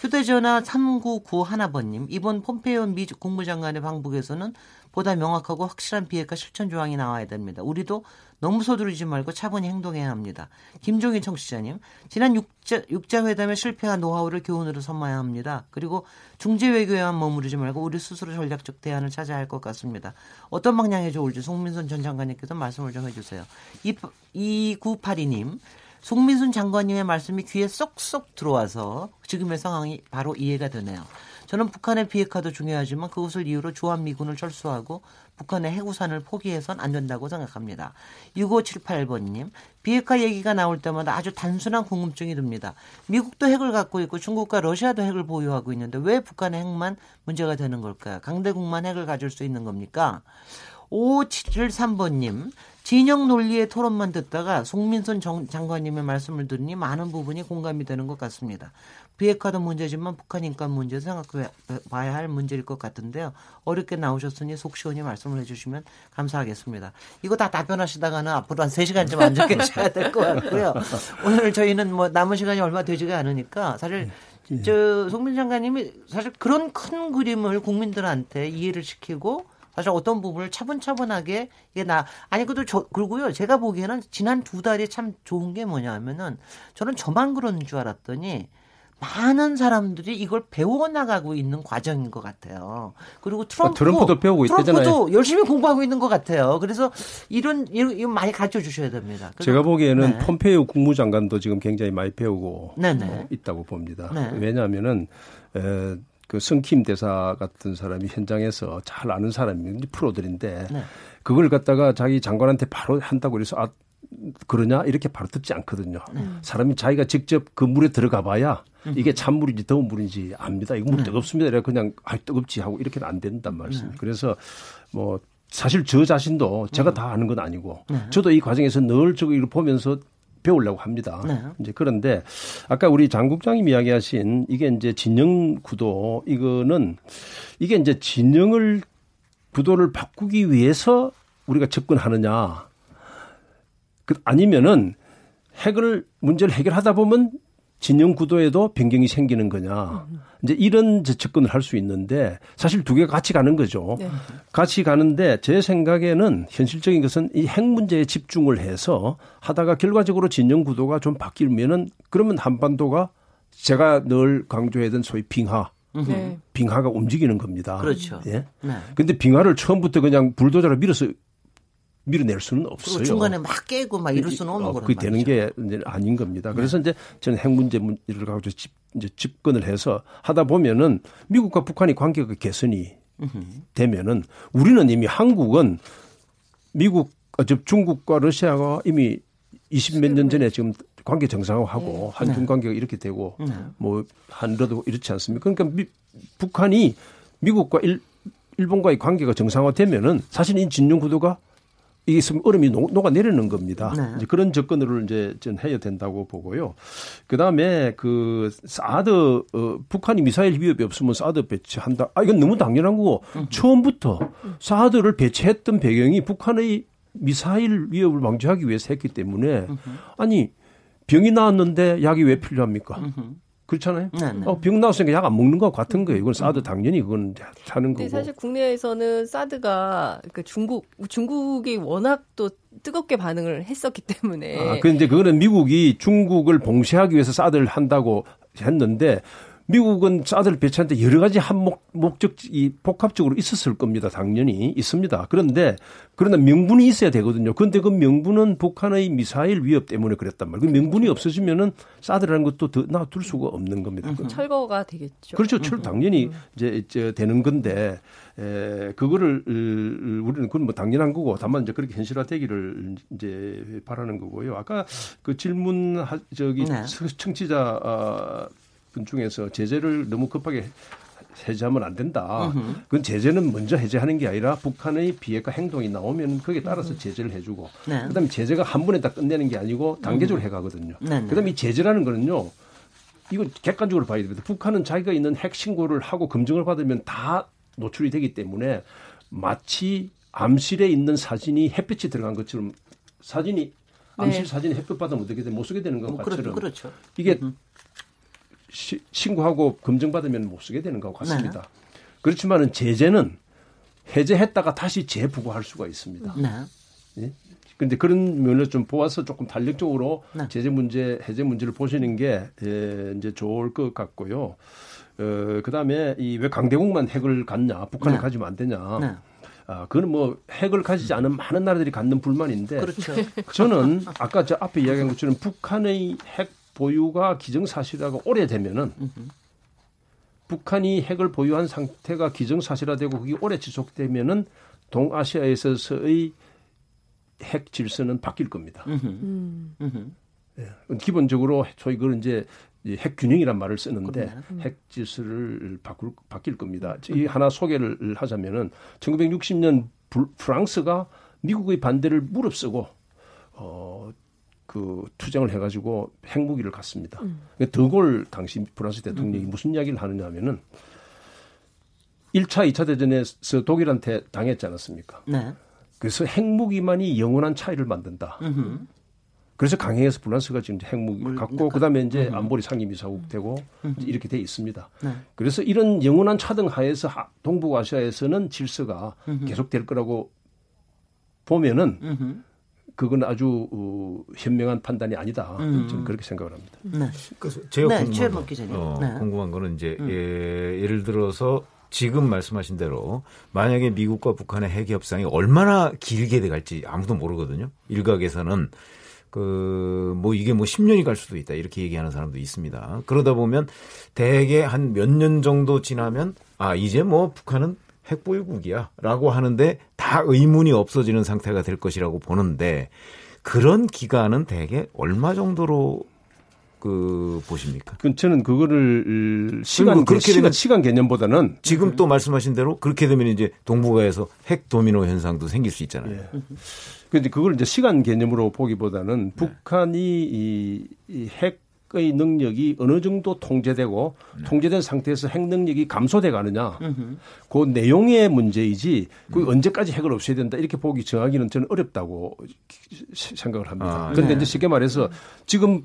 휴대전화 3991번님, 이번 폼페이오 미 국무장관의 방북에서는 보다 명확하고 확실한 비핵화 실천 조항이 나와야 됩니다. 우리도 너무 서두르지 말고 차분히 행동해야 합니다. 김종인 청취자님, 지난 육자, 육자회담의 실패한 노하우를 교훈으로 삼아야 합니다. 그리고 중재외교에만 머무르지 말고 우리 스스로 전략적 대안을 찾아야 할 것 같습니다. 어떤 방향이 좋을지 송민선 전 장관님께서 말씀을 좀 해주세요. 2982님, 송민순 장관님의 말씀이 귀에 쏙쏙 들어와서 지금의 상황이 바로 이해가 되네요. 저는 북한의 비핵화도 중요하지만 그것을 이유로 주한미군을 철수하고 북한의 해구산을 포기해선 안 된다고 생각합니다. 6578번님, 비핵화 얘기가 나올 때마다 아주 단순한 궁금증이 듭니다. 미국도 핵을 갖고 있고 중국과 러시아도 핵을 보유하고 있는데 왜 북한의 핵만 문제가 되는 걸까요? 강대국만 핵을 가질 수 있는 겁니까? 5773번님, 진영 논리의 토론만 듣다가 송민선 장관님의 말씀을 들으니 많은 부분이 공감이 되는 것 같습니다. 비핵화도 문제지만 북한 인권 문제 생각해 봐야 할 문제일 것 같은데요. 어렵게 나오셨으니 속 시원히 말씀을 해주시면 감사하겠습니다. 이거 다 답변하시다가는 앞으로 한 3시간쯤 앉아 계셔야 될 것 같고요. 오늘 저희는 뭐 남은 시간이 얼마 되지가 않으니까 사실 예. 저 송민 장관님이 사실 그런 큰 그림을 국민들한테 이해를 시키고 사실 어떤 부분을 차분차분하게 이게 나 아니 그래도 저 그리고요 제가 보기에는 지난 두 달이 참 좋은 게 뭐냐면은 저는 저만 그런 줄 알았더니 많은 사람들이 이걸 배워나가고 있는 과정인 것 같아요. 그리고 트럼프, 아, 트럼프도 배우고 있대잖아요. 트럼프도 열심히 공부하고 있는 것 같아요. 그래서 이런 이런 많이 가르쳐 주셔야 됩니다. 제가 보기에는 네. 폼페이오 국무장관도 지금 굉장히 많이 배우고 어, 있다고 봅니다. 네. 왜냐하면은 에, 그 성킴 대사 같은 사람이 현장에서 잘 아는 사람이 프로들인데 네. 그걸 갖다가 자기 장관한테 바로 한다고 그래서 아 그러냐 이렇게 바로 듣지 않거든요. 네. 사람이 자기가 직접 그 물에 들어가 봐야 이게 찬물인지 더운 물인지 압니다. 이거 물 네. 뜨겁습니다. 내가 그냥 아 뜨겁지 하고 이렇게는 안 된단 말씀이에요. 네. 그래서 뭐 사실 저 자신도 제가 음. 다 아는 건 아니고 네. 저도 이 과정에서 늘 저거 이걸 보면서 배우려고 합니다. 네. 이제 그런데 아까 우리 장 국장님 이야기하신 이게 이제 진영 구도 이거는 이게 이제 진영을 구도를 바꾸기 위해서 우리가 접근하느냐 그 아니면은 핵을 문제를 해결하다 보면 진영 구도에도 변경이 생기는 거냐. 이제 이런 접근을 할 수 있는데 사실 두 개가 같이 가는 거죠. 네. 같이 가는데 제 생각에는 현실적인 것은 이 핵 문제에 집중을 해서 하다가 결과적으로 진영 구도가 좀 바뀌면은 그러면 한반도가 제가 늘 강조했던 소위 빙하. 네. 빙하가 움직이는 겁니다. 그렇죠. 예. 네. 근데 빙하를 처음부터 그냥 불도저로 밀어서 밀어낼 수는 없어요. 중간에 막 깨고 막 이럴 수는 없는 어, 거란 그게 되는 게 아닌 겁니다. 그래서 네. 이제 저는 핵 문제를 가지고 집, 이제 집권을 해서 하다 보면은 미국과 북한이 관계가 개선이 되면은 우리는 이미 한국은 미국, 어, 즉 중국과 러시아가 이미 20 몇 년 전에 지금 관계 정상화하고 네. 한중 네. 관계가 이렇게 되고 네. 뭐 한러도 이렇지 않습니까? 그러니까 미, 북한이 미국과 일, 일본과의 관계가 정상화되면은 사실 이 진영 구도가 이게 있으면 얼음이 녹아 내리는 겁니다. 네. 이제 그런 접근을 이제 전 해야 된다고 보고요. 그 다음에 그 사드 어, 북한이 미사일 위협이 없으면 사드 배치한다. 아 이건 너무 당연한 거고 음. 처음부터 사드를 배치했던 배경이 북한의 미사일 위협을 방지하기 위해서 했기 때문에 아니 병이 나왔는데 약이 왜 필요합니까? 그렇잖아요. 네, 네. 어, 병 나왔으니까 약 안 먹는 거 같은 거예요. 이건 사드 당연히 그건 하는 거고. 사실 국내에서는 사드가 그 중국 중국이 워낙 또 뜨겁게 반응을 했었기 때문에. 아, 그런데 그거는 미국이 중국을 봉쇄하기 위해서 사드를 한다고 했는데 미국은 사드를 배치하는데 여러 가지 한목 목적이 복합적으로 있었을 겁니다. 당연히 있습니다. 그런데 그러나 명분이 있어야 되거든요. 그런데 그 명분은 북한의 미사일 위협 때문에 그랬단 말이에요. 그 명분이 없어지면은 사드라는 것도 더 놔둘 수가 없는 겁니다. 음, 철거가 되겠죠. 그렇죠. 철 음. 당연히 음. 이제, 이제 되는 건데 에, 그거를 우리는 그건 뭐 당연한 거고 다만 이제 그렇게 현실화되기를 이제 바라는 거고요. 아까 그 질문 하, 저기 네. 청취자 어, 분 중에서 제재를 너무 급하게 해제하면 안 된다. 그건 제재는 먼저 해제하는 게 아니라 북한의 비핵화 행동이 나오면 거기에 따라서 제재를 해주고 네. 그다음에 제재가 한 번에 다 끝내는 게 아니고 단계적으로 해가거든요. 네, 네. 그다음에 이 제재라는 거는요. 이거 객관적으로 봐야 됩니다. 북한은 자기가 있는 핵 신고를 하고 검증을 받으면 다 노출이 되기 때문에 마치 암실에 있는 사진이 햇빛이 들어간 것처럼 사진이 암실 네. 사진이 햇빛 받으면 어떻게 돼? 못 쓰게 되는 것처럼 뭐 그렇죠. 이게 음. 시, 신고하고 검증받으면 못 쓰게 되는 것 같습니다. 네. 그렇지만은 제재는 해제했다가 다시 재부과할 수가 있습니다. 네. 예? 그런데 그런 면을 좀 보아서 조금 탄력적으로 네. 제재 문제, 해제 문제를 보시는 게 예, 이제 좋을 것 같고요. 어, 그 다음에 이 왜 강대국만 핵을 갖냐, 북한을 네. 가지면 안 되냐. 네. 아, 그건 뭐 핵을 가지지 않은 많은 나라들이 갖는 불만인데 그렇죠. 저는 아까 저 앞에 이야기한 것처럼 북한의 핵 보유가 기정사실화가 오래되면은 북한이 핵을 보유한 상태가 기정사실화되고 그게 오래 지속되면은 동아시아에서의 핵 질서는 바뀔 겁니다. 음. 예. 기본적으로 저희 그걸 이제 핵 균형이란 말을 쓰는데 음. 핵 질서를 바꿀 바뀔 겁니다. 이 하나 소개를 하자면은 1960년 프랑스가 미국의 반대를 무릅쓰고 어. 그 투쟁을 해가지고 핵무기를 갖습니다. 음. 드골 당시 프랑스 대통령이 음. 무슨 이야기를 하느냐 하면은 1차, 2차 대전에서 독일한테 당했지 않았습니까? 네. 그래서 핵무기만이 영원한 차이를 만든다. 음흠. 그래서 강행해서 프랑스가 지금 핵무기를 갖고 그다음에 이제 음흠. 안보리 상임이사국 되고 이렇게 돼 있습니다. 네. 그래서 이런 영원한 차등 하에서 동북아시아에서는 질서가 계속될 거라고 보면은 그건 아주 어, 현명한 판단이 아니다. 음. 저는 그렇게 생각을 합니다. 네. 그래서 제가 네, 궁금한, 거, 어, 네. 궁금한 거는 이제 음. 예, 예를 들어서 지금 말씀하신 대로 만약에 미국과 북한의 핵 협상이 얼마나 길게 돼 갈지 아무도 모르거든요. 일각에서는 그 뭐 이게 뭐 10년이 갈 수도 있다 이렇게 얘기하는 사람도 있습니다. 그러다 보면 대개 한 몇 년 정도 지나면 아 이제 뭐 북한은 핵보유국이야 라고 하는데 다 의문이 없어지는 상태가 될 것이라고 보는데 그런 기간은 대개 얼마 정도로 그 보십니까? 그 저는 그거를 시간 그렇게 시간, 되면 시간 개념보다는 지금 또 말씀하신 대로 그렇게 되면 이제 동북아에서 핵 도미노 현상도 생길 수 있잖아요. 예. 근데 그걸 이제 시간 개념으로 보기보다는 네. 북한이 이, 이핵 의 능력이 어느 정도 통제되고 네. 통제된 상태에서 핵 능력이 감소돼 가느냐 그 내용의 문제이지 그 음. 언제까지 핵을 없애야 된다 이렇게 보기 정하기는 저는 어렵다고 생각을 합니다. 아, 그런데 네. 이제 쉽게 말해서 지금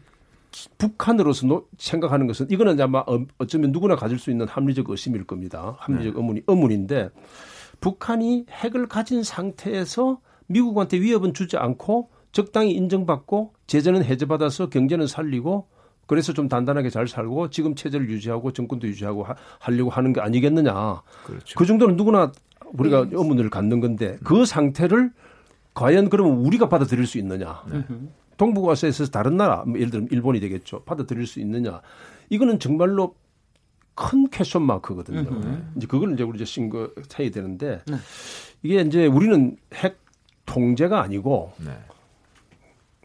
북한으로서 노, 생각하는 것은 이거는 아마 어, 어쩌면 누구나 가질 수 있는 합리적 의심일 겁니다. 합리적 네. 의문이 의문인데 북한이 핵을 가진 상태에서 미국한테 위협은 주지 않고 적당히 인정받고 제재는 해제받아서 경제는 살리고 그래서 좀 단단하게 잘 살고 지금 체제를 유지하고 정권도 유지하고 하, 하려고 하는 게 아니겠느냐. 그렇죠. 그 정도는 누구나 우리가 네. 의문을 갖는 건데 그 상태를 과연 그러면 우리가 받아들일 수 있느냐. 네. 동북아시아에서 다른 나라, 뭐 예를 들면 일본이 되겠죠. 받아들일 수 있느냐. 이거는 정말로 큰 question mark거든요. 네. 이제 그걸 이제 우리 이제 신고 해야 되는데 네. 이게 이제 우리는 핵 통제가 아니고 네.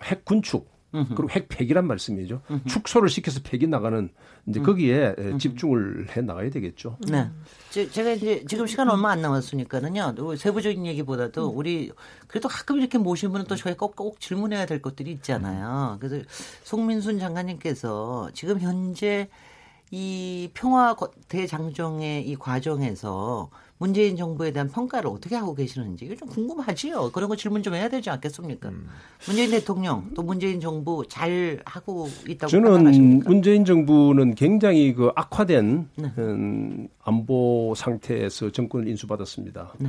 핵 군축 음흠. 그리고 핵 폐기란 말씀이죠. 음흠. 축소를 시켜서 폐기 나가는 이제 거기에 음흠. 집중을 해 나가야 되겠죠. 네. 제가 이제 지금 시간 얼마 안 남았으니까는요. 세부적인 얘기보다도 음. 우리 그래도 가끔 이렇게 모신 분은 또 저희 꼭, 꼭 질문해야 될 것들이 있잖아요. 그래서 송민순 장관님께서 지금 현재 이 평화 대장정의 이 과정에서 문재인 정부에 대한 평가를 어떻게 하고 계시는지 이게 좀 궁금하지요. 그런 거 질문 좀 해야 되지 않겠습니까? 음. 문재인 대통령 또 문재인 정부 잘 하고 있다고 저는 생각하십니까? 문재인 정부는 굉장히 그 악화된 네. 음, 안보 상태에서 정권을 인수받았습니다. 네.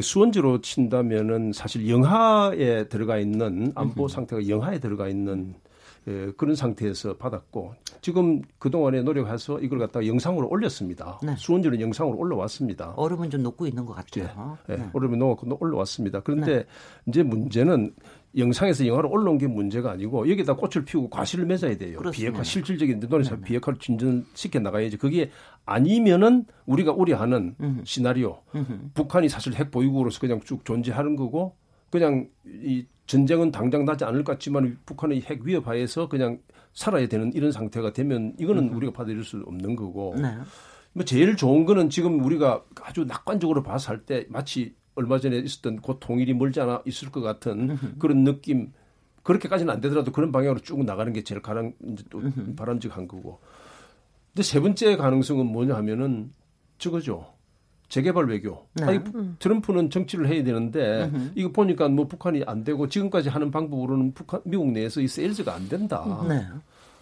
수원지로 친다면은 사실 영하에 들어가 있는 안보 상태가 영하에 들어가 있는 예, 그런 상태에서 받았고 지금 그동안에 노력해서 이걸 갖다가 영상으로 올렸습니다. 네. 수원지는 영상으로 올라왔습니다. 얼음은 좀 녹고 있는 것 같아요. 예, 예, 네. 얼음이 녹고 올라왔습니다. 그런데 네. 이제 문제는 영상에서 영화로 올라온 게 문제가 아니고 여기다 꽃을 피우고 과실을 맺어야 돼요. 그렇습니다. 비핵화 실질적인 노래에서 네. 비핵화를 진전시켜 나가야지. 그게 아니면은 우리가 우려하는 음흠. 시나리오. 음흠. 북한이 사실 핵 보유국으로서 그냥 쭉 존재하는 거고 그냥 이 전쟁은 당장 나지 않을 것 같지만 북한의 핵 위협 하에서 그냥 살아야 되는 이런 상태가 되면 이거는 음. 우리가 받아들일 수 없는 거고 네. 뭐 제일 좋은 거는 지금 우리가 아주 낙관적으로 봐서 할 때 마치 얼마 전에 있었던 곧 통일이 멀지 않아 있을 것 같은 그런 느낌 그렇게까지는 안 되더라도 그런 방향으로 쭉 나가는 게 제일 가능 또 바람직한 거고. 근데 세 번째 가능성은 뭐냐 하면은 저거죠. 재개발 외교. 네. 아니, 트럼프는 정치를 해야 되는데 으흠. 이거 보니까 뭐 북한이 안 되고 지금까지 하는 방법으로는 북한 미국 내에서 이 세일즈가 안 된다. 네.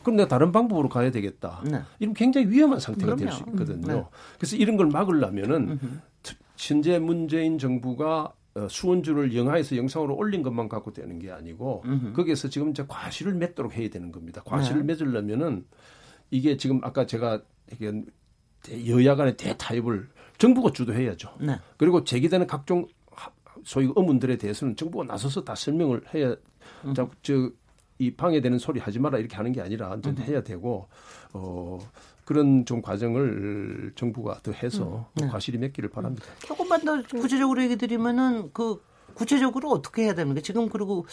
그럼 내가 다른 방법으로 가야 되겠다. 네. 이런 굉장히 위험한 상태가 될 수 있거든요. 네. 그래서 이런 걸 막으려면은 현재 문재인 정부가 어, 수원주를 영하에서 영상으로 올린 것만 갖고 되는 게 아니고 음흠. 거기에서 지금 이제 과실을 맺도록 해야 되는 겁니다. 과실을 네. 맺으려면은 이게 지금 아까 제가 여야 간의 대타협을 정부가 주도해야죠. 네. 그리고 제기되는 각종 소위 의문들에 대해서는 정부가 나서서 다 설명을 해야 음. 저이 방해되는 소리 하지 마라 이렇게 하는 게 아니라 음. 해야 되고 어 그런 좀 과정을 정부가 더 해서 음. 네. 과실이 맺기를 바랍니다. 조금만 더 구체적으로 얘기 드리면은 그 구체적으로 어떻게 해야 되는 게 지금 그리고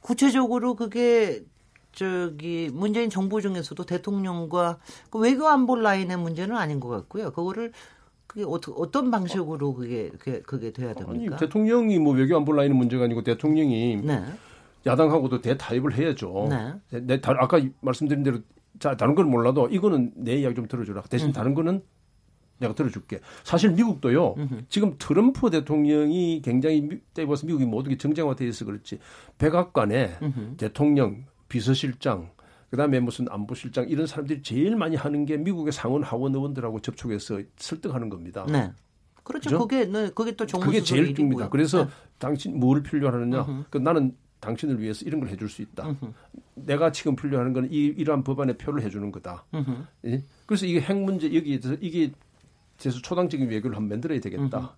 구체적으로 그게 저기 문재인 정부 중에서도 대통령과 그 외교 안보 라인의 문제는 아닌 것 같고요. 그거를 그게 어떻게 어떤 방식으로 그게 그게, 그게 돼야 됩니까? 아니, 대통령이 뭐 외교 안보 라인의 문제가 아니고 대통령이 네. 야당하고도 대타협을 해야죠. 네. 내, 다, 아까 말씀드린 대로 자 다른 건 몰라도 이거는 내 이야기 좀 들어주라. 대신 음. 다른 거는 내가 들어줄게. 사실 미국도요. 음흠. 지금 트럼프 대통령이 굉장히 때봐서 미국이 모든 게 정쟁화돼 있어 그렇지. 백악관에 음흠. 대통령, 비서실장, 그다음에 무슨 안보실장 이런 사람들이 제일 많이 하는 게 미국의 상원 하원 의원들하고 접촉해서 설득하는 겁니다. 네. 그렇죠. 그죠? 그게 네, 그게 또 정부 그게 제일 중입니다. 그래서 네. 당신 뭘 필요하느냐? 그 나는 당신을 위해서 이런 걸 해줄 수 있다. 으흠. 내가 지금 필요한 거는 이, 이러한 법안에 표를 해주는 거다. 예? 그래서 이게 핵 문제 여기에 대해서 이게 대해서 초당적인 외교를 한번 만들어야 되겠다. 으흠.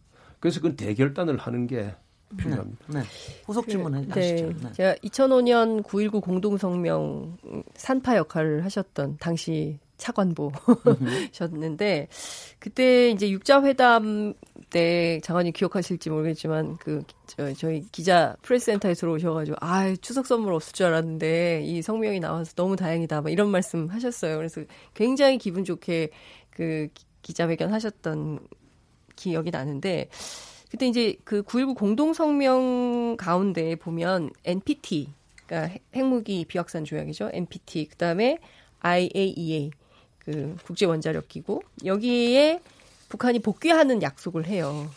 그래서 그건 대결단을 하는 게 필요합니다. 네. 네. 후속 질문 그, 하시죠. 네. 네. 제가 2005년 9.19 공동성명 산파 역할을 하셨던 당시 차관보셨는데 그때 이제 육자회담 때 장관님 기억하실지 모르겠지만 그 저, 저희 기자 프레스센터에 들어오셔가지고 아 추석 선물 없을 줄 알았는데 이 성명이 나와서 너무 다행이다 막 이런 말씀 하셨어요. 그래서 굉장히 기분 좋게 그 기자회견 하셨던 기억이 나는데 그때 이제 그 9.19 공동성명 가운데 보면 NPT, 그러니까 핵무기 비확산 조약이죠. NPT, 그 다음에 IAEA, 그 국제 원자력 기구 여기에 북한이 복귀하는 약속을 해요.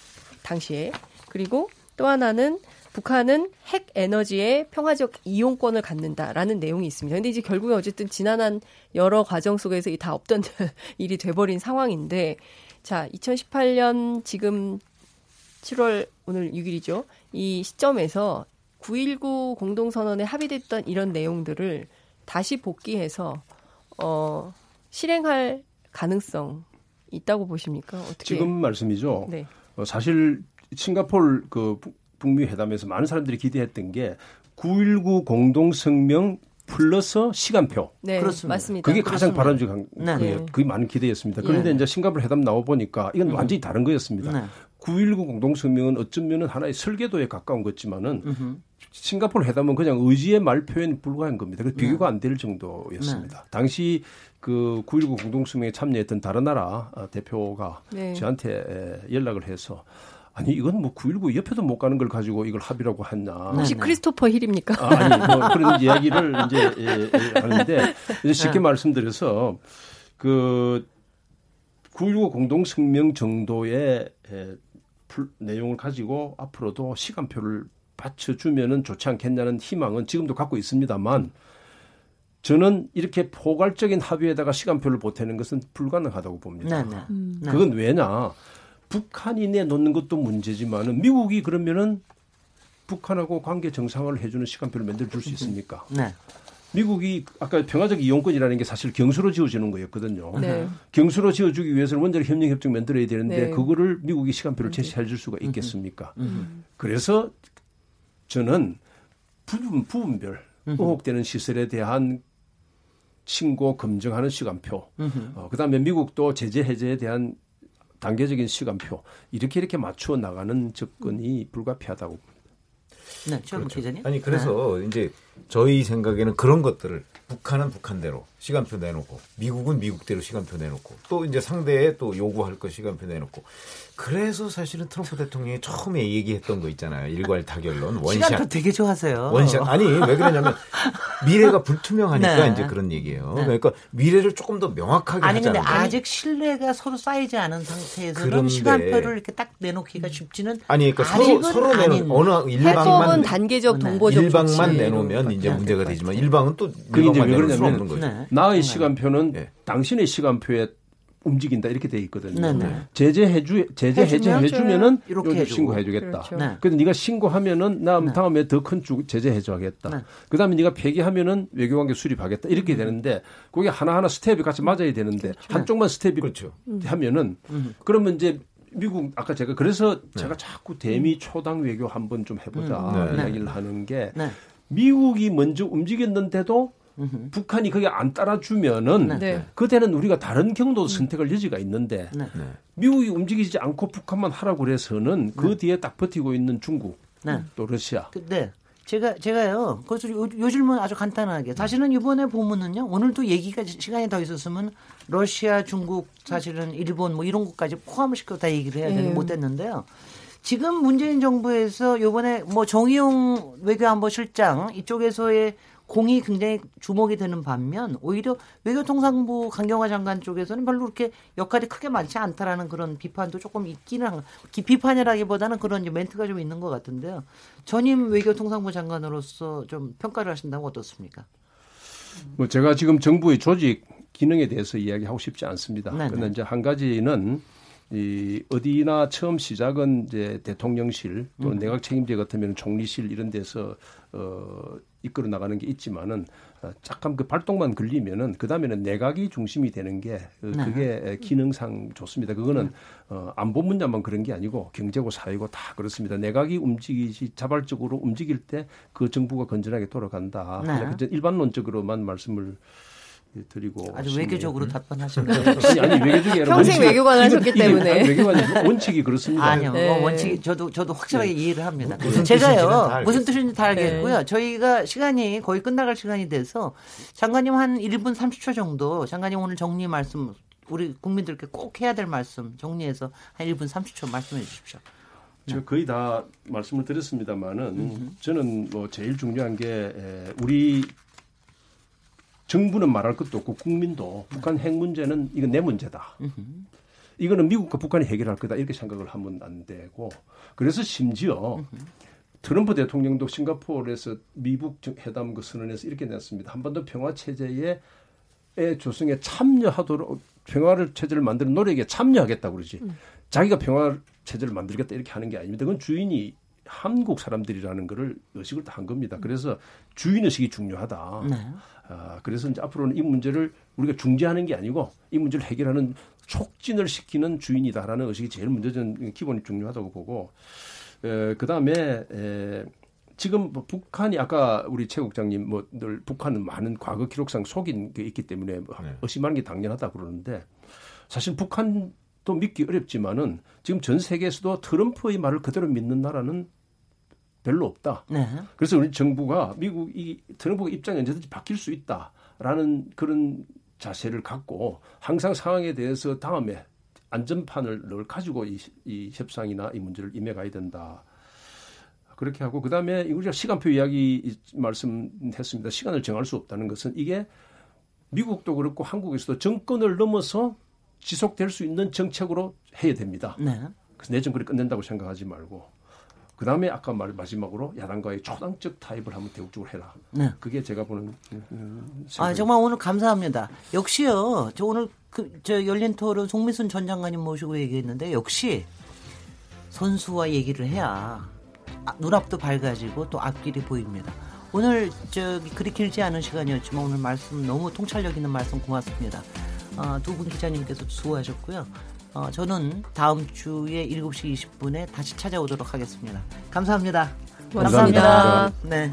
당시에 그리고 또 하나는 북한은 핵 에너지의 평화적 이용권을 갖는다라는 내용이 있습니다. 근데 이제 결국에 어쨌든 지난한 여러 과정 속에서 이 다 없던 일이 돼버린 상황인데 자 2018년 지금 7월 오늘 6일이죠. 이 시점에서 9.19 공동선언에 합의됐던 이런 내용들을 다시 복귀해서 어 실행할 가능성 있다고 보십니까? 어떻게? 지금 말씀이죠. 네. 어, 사실 싱가폴 그 북미 회담에서 많은 사람들이 기대했던 게 9.19 공동성명 플러스 시간표. 네, 그렇습니다. 맞습니다. 그게 가장 바람직한 네. 그 그게 많은 기대였습니다. 그런데 네. 이제 싱가폴 회담 나와 보니까 이건 음. 완전히 다른 거였습니다. 네. 9.19 공동성명은 어쩌면은 하나의 설계도에 가까운 것지만은 음흠. 싱가폴 회담은 그냥 의지의 말 표현 불과한 겁니다. 그래서 비교가 네. 안될 정도였습니다. 네. 당시 그 9.19 공동성명에 참여했던 다른 나라 어, 대표가 네. 저한테 연락을 해서 아니 이건 뭐 9.19 옆에도 못 가는 걸 가지고 이걸 합의라고 했냐. 혹시 네, 네. 크리스토퍼 힐입니까? 아, 아니 뭐 그런 이야기를 이제 예, 예, 하는데 이제 쉽게 네. 말씀드려서 그9.19 공동성명 정도의 예, 내용을 가지고 앞으로도 시간표를 받쳐주면은 좋지 않겠냐는 희망은 지금도 갖고 있습니다만 저는 이렇게 포괄적인 합의에다가 시간표를 보태는 것은 불가능하다고 봅니다. 네, 네. 음. 그건 왜냐? 북한이 내놓는 것도 문제지만은 미국이 그러면은 북한하고 관계 정상화를 해주는 시간표를 만들어 줄 수 있습니까? 네. 미국이 아까 평화적 이용권이라는 게 사실 경수로 지어주는 거였거든요. 네. 경수로 지어주기 위해서는 원자력 협력 협정 만들어야 되는데 네. 그거를 미국이 시간표를 네. 제시해 줄 수가 있겠습니까? 음. 그래서 저는 부분 부분별 의혹되는 시설에 대한 신고 검증하는 시간표, 어, 그다음에 미국도 제재 해제에 대한 단계적인 시간표 이렇게 이렇게 맞추어 나가는 접근이 불가피하다고 네, 그렇죠. 기자님. 아니 그래서 네. 이제 저희 생각에는 그런 것들을 북한은 북한대로 시간표 내놓고 미국은 미국대로 시간표 내놓고 또 이제 상대에 또 요구할 거 시간표 내놓고 그래서 사실은 트럼프 대통령이 처음에 얘기했던 거 있잖아요. 일괄 타결론 원샷. 시간표 되게 좋아하세요. 원샷. 아니 왜 그러냐면 미래가 불투명하니까 네. 이제 그런 얘기예요. 네. 그러니까 미래를 조금 더 명확하게 아니 근데 아직 신뢰가 서로 쌓이지 않은 상태에서는 그런데, 시간표를 이렇게 딱 내놓기가 쉽지는 아니 그러니까 서로 서로 내놓 어느 일방만 단계적 동보적 일방만 내놓으면 이제 네. 문제가 되지만 일방은 또 일방 수 없는 거죠. 네. 나의 시간표는 네. 당신의 시간표에 움직인다 이렇게 돼 있거든요. 네네. 네. 제재 해주 제재 해제 해주면은 이렇게 신고해 주겠다. 그렇죠. 네. 그래서 네가 신고하면은 나 네. 다음에 더 큰 제재 해줘야겠다. 네. 그다음에 네가 폐기하면은 외교관계 수립하겠다 이렇게 음. 되는데 그게 하나하나 스텝이 같이 맞아야 되는데 그렇죠. 한쪽만 스텝이 그렇죠. 하면은 음. 그러면 이제 미국 아까 제가 그래서 네. 제가 자꾸 대미 초당 외교 한번 좀 해보자 음. 이야기를 하는 게 미국이 먼저 움직였는데도 북한이 거기 안 따라주면은 네. 네. 그때는 우리가 다른 경로 선택할 여지가 있는데 네. 네. 미국이 움직이지 않고 북한만 하라고 그래서는 그 네. 뒤에 딱 버티고 있는 중국 네. 또 러시아. 네. 제가 제가요. 그래서 요, 요 질문 아주 간단하게. 사실은 이번에 보면은요. 오늘도 얘기가 시간이 더 있었으면 러시아, 중국, 사실은 일본 뭐 이런 것까지 포함을 시켜 다 얘기를 해야 되는 못했는데요. 지금 문재인 정부에서 요번에 뭐 정의용 외교안보 실장 이쪽에서의 공이 굉장히 주목이 되는 반면 오히려 외교통상부 강경화 장관 쪽에서는 별로 그렇게 역할이 크게 많지 않다라는 그런 비판도 조금 있기는 한 비판이라기보다는 그런 멘트가 좀 있는 것 같은데요. 전임 외교통상부 장관으로서 좀 평가를 하신다면 어떻습니까? 뭐 제가 지금 정부의 조직 기능에 대해서 이야기하고 싶지 않습니다. 네네. 그런데 이제 한 가지는 이 어디나 처음 시작은 이제 대통령실 또는 음. 내각 책임제 같으면 총리실 이런 데서 어 이끌어 나가는 게 있지만은 어, 잠깐 그 발동만 걸리면은 그 다음에는 내각이 중심이 되는 게 그, 네. 그게 기능상 좋습니다. 그거는 네. 어, 안보 문제만 그런 게 아니고 경제고 사회고 다 그렇습니다. 내각이 움직이지 자발적으로 움직일 때 그 정부가 건전하게 돌아간다. 네. 일반론적으로만 말씀을 드리고 아주 싶네요. 외교적으로 답변하시는 아니, 아니 외교적이 아니라 평생 외교관 하셨기 때문에 외교관 원칙이 그렇습니다. 아니요, 뭐 네. 뭐 원칙 저도 저도 확실하게 네. 이해를 합니다. 무슨 제가요 무슨 뜻인지 다 알겠고요. 네. 저희가 시간이 거의 끝나갈 시간이 돼서 장관님 한 1분 30초 정도 장관님 오늘 정리 말씀 우리 국민들께 꼭 해야 될 말씀 정리해서 한 1분 30초 말씀해 주십시오. 제가 거의 다 말씀을 드렸습니다만은 음. 저는 뭐 제일 중요한 게 우리 정부는 말할 것도 없고 국민도 북한 핵 문제는 이건 내 문제다. 이거는 미국과 북한이 해결할 거다 이렇게 생각을 하면 안 되고 그래서 심지어 트럼프 대통령도 싱가포르에서 미국 회담 그 선언에서 이렇게 냈습니다. 한반도 평화 체제의 조성에 참여하도록 평화를 체제를 만드는 노력에 참여하겠다 그러지. 음. 자기가 평화 체제를 만들겠다 이렇게 하는 게 아닙니다. 그건 주인이 한국 사람들이라는 거를 의식을 다 한 겁니다. 그래서 주인 의식이 중요하다. 네. 아, 그래서 이제 앞으로는 이 문제를 우리가 중재하는 게 아니고 이 문제를 해결하는 촉진을 시키는 주인이다라는 의식이 제일 는 기본이 중요하다고 보고 그 다음에 지금 뭐 북한이 아까 우리 최 국장님 뭐 늘 북한은 많은 과거 기록상 속인 게 있기 때문에 뭐 네. 의심하는 게 당연하다 그러는데 사실 북한 도 믿기 어렵지만은 지금 전 세계에서도 트럼프의 말을 그대로 믿는 나라는 별로 없다. 네. 그래서 우리 정부가 미국이 트럼프 입장이 언제든지 바뀔 수 있다라는 그런 자세를 갖고 항상 상황에 대해서 다음에 안전판을 늘 가지고 이, 이 협상이나 이 문제를 임해가야 된다. 그렇게 하고 그다음에 우리가 시간표 이야기 말씀했습니다. 시간을 정할 수 없다는 것은 이게 미국도 그렇고 한국에서도 정권을 넘어서 지속될 수 있는 정책으로 해야 됩니다. 네. 그래서 내 정권을 끝낸다고 생각하지 말고 그 다음에 아까 말 마지막으로 야당과의 초당적 타협을 한번 대국적으로 해라. 네. 그게 제가 보는. 음, 음, 아 정말 오늘 감사합니다. 역시요. 저 오늘 그 저 열린 토론 송미순 전 장관님 모시고 얘기했는데 역시 선수와 얘기를 해야 아, 눈앞도 밝아지고 또 앞길이 보입니다. 오늘 저기 그리 길지 않은 시간이었지만 오늘 말씀 너무 통찰력 있는 말씀 고맙습니다. 어, 두분 기자님께서 수고하셨고요. 어, 저는 다음 주에 7시 20분에 다시 찾아오도록 하겠습니다. 감사합니다. 감사합니다. 감사합니다. 네.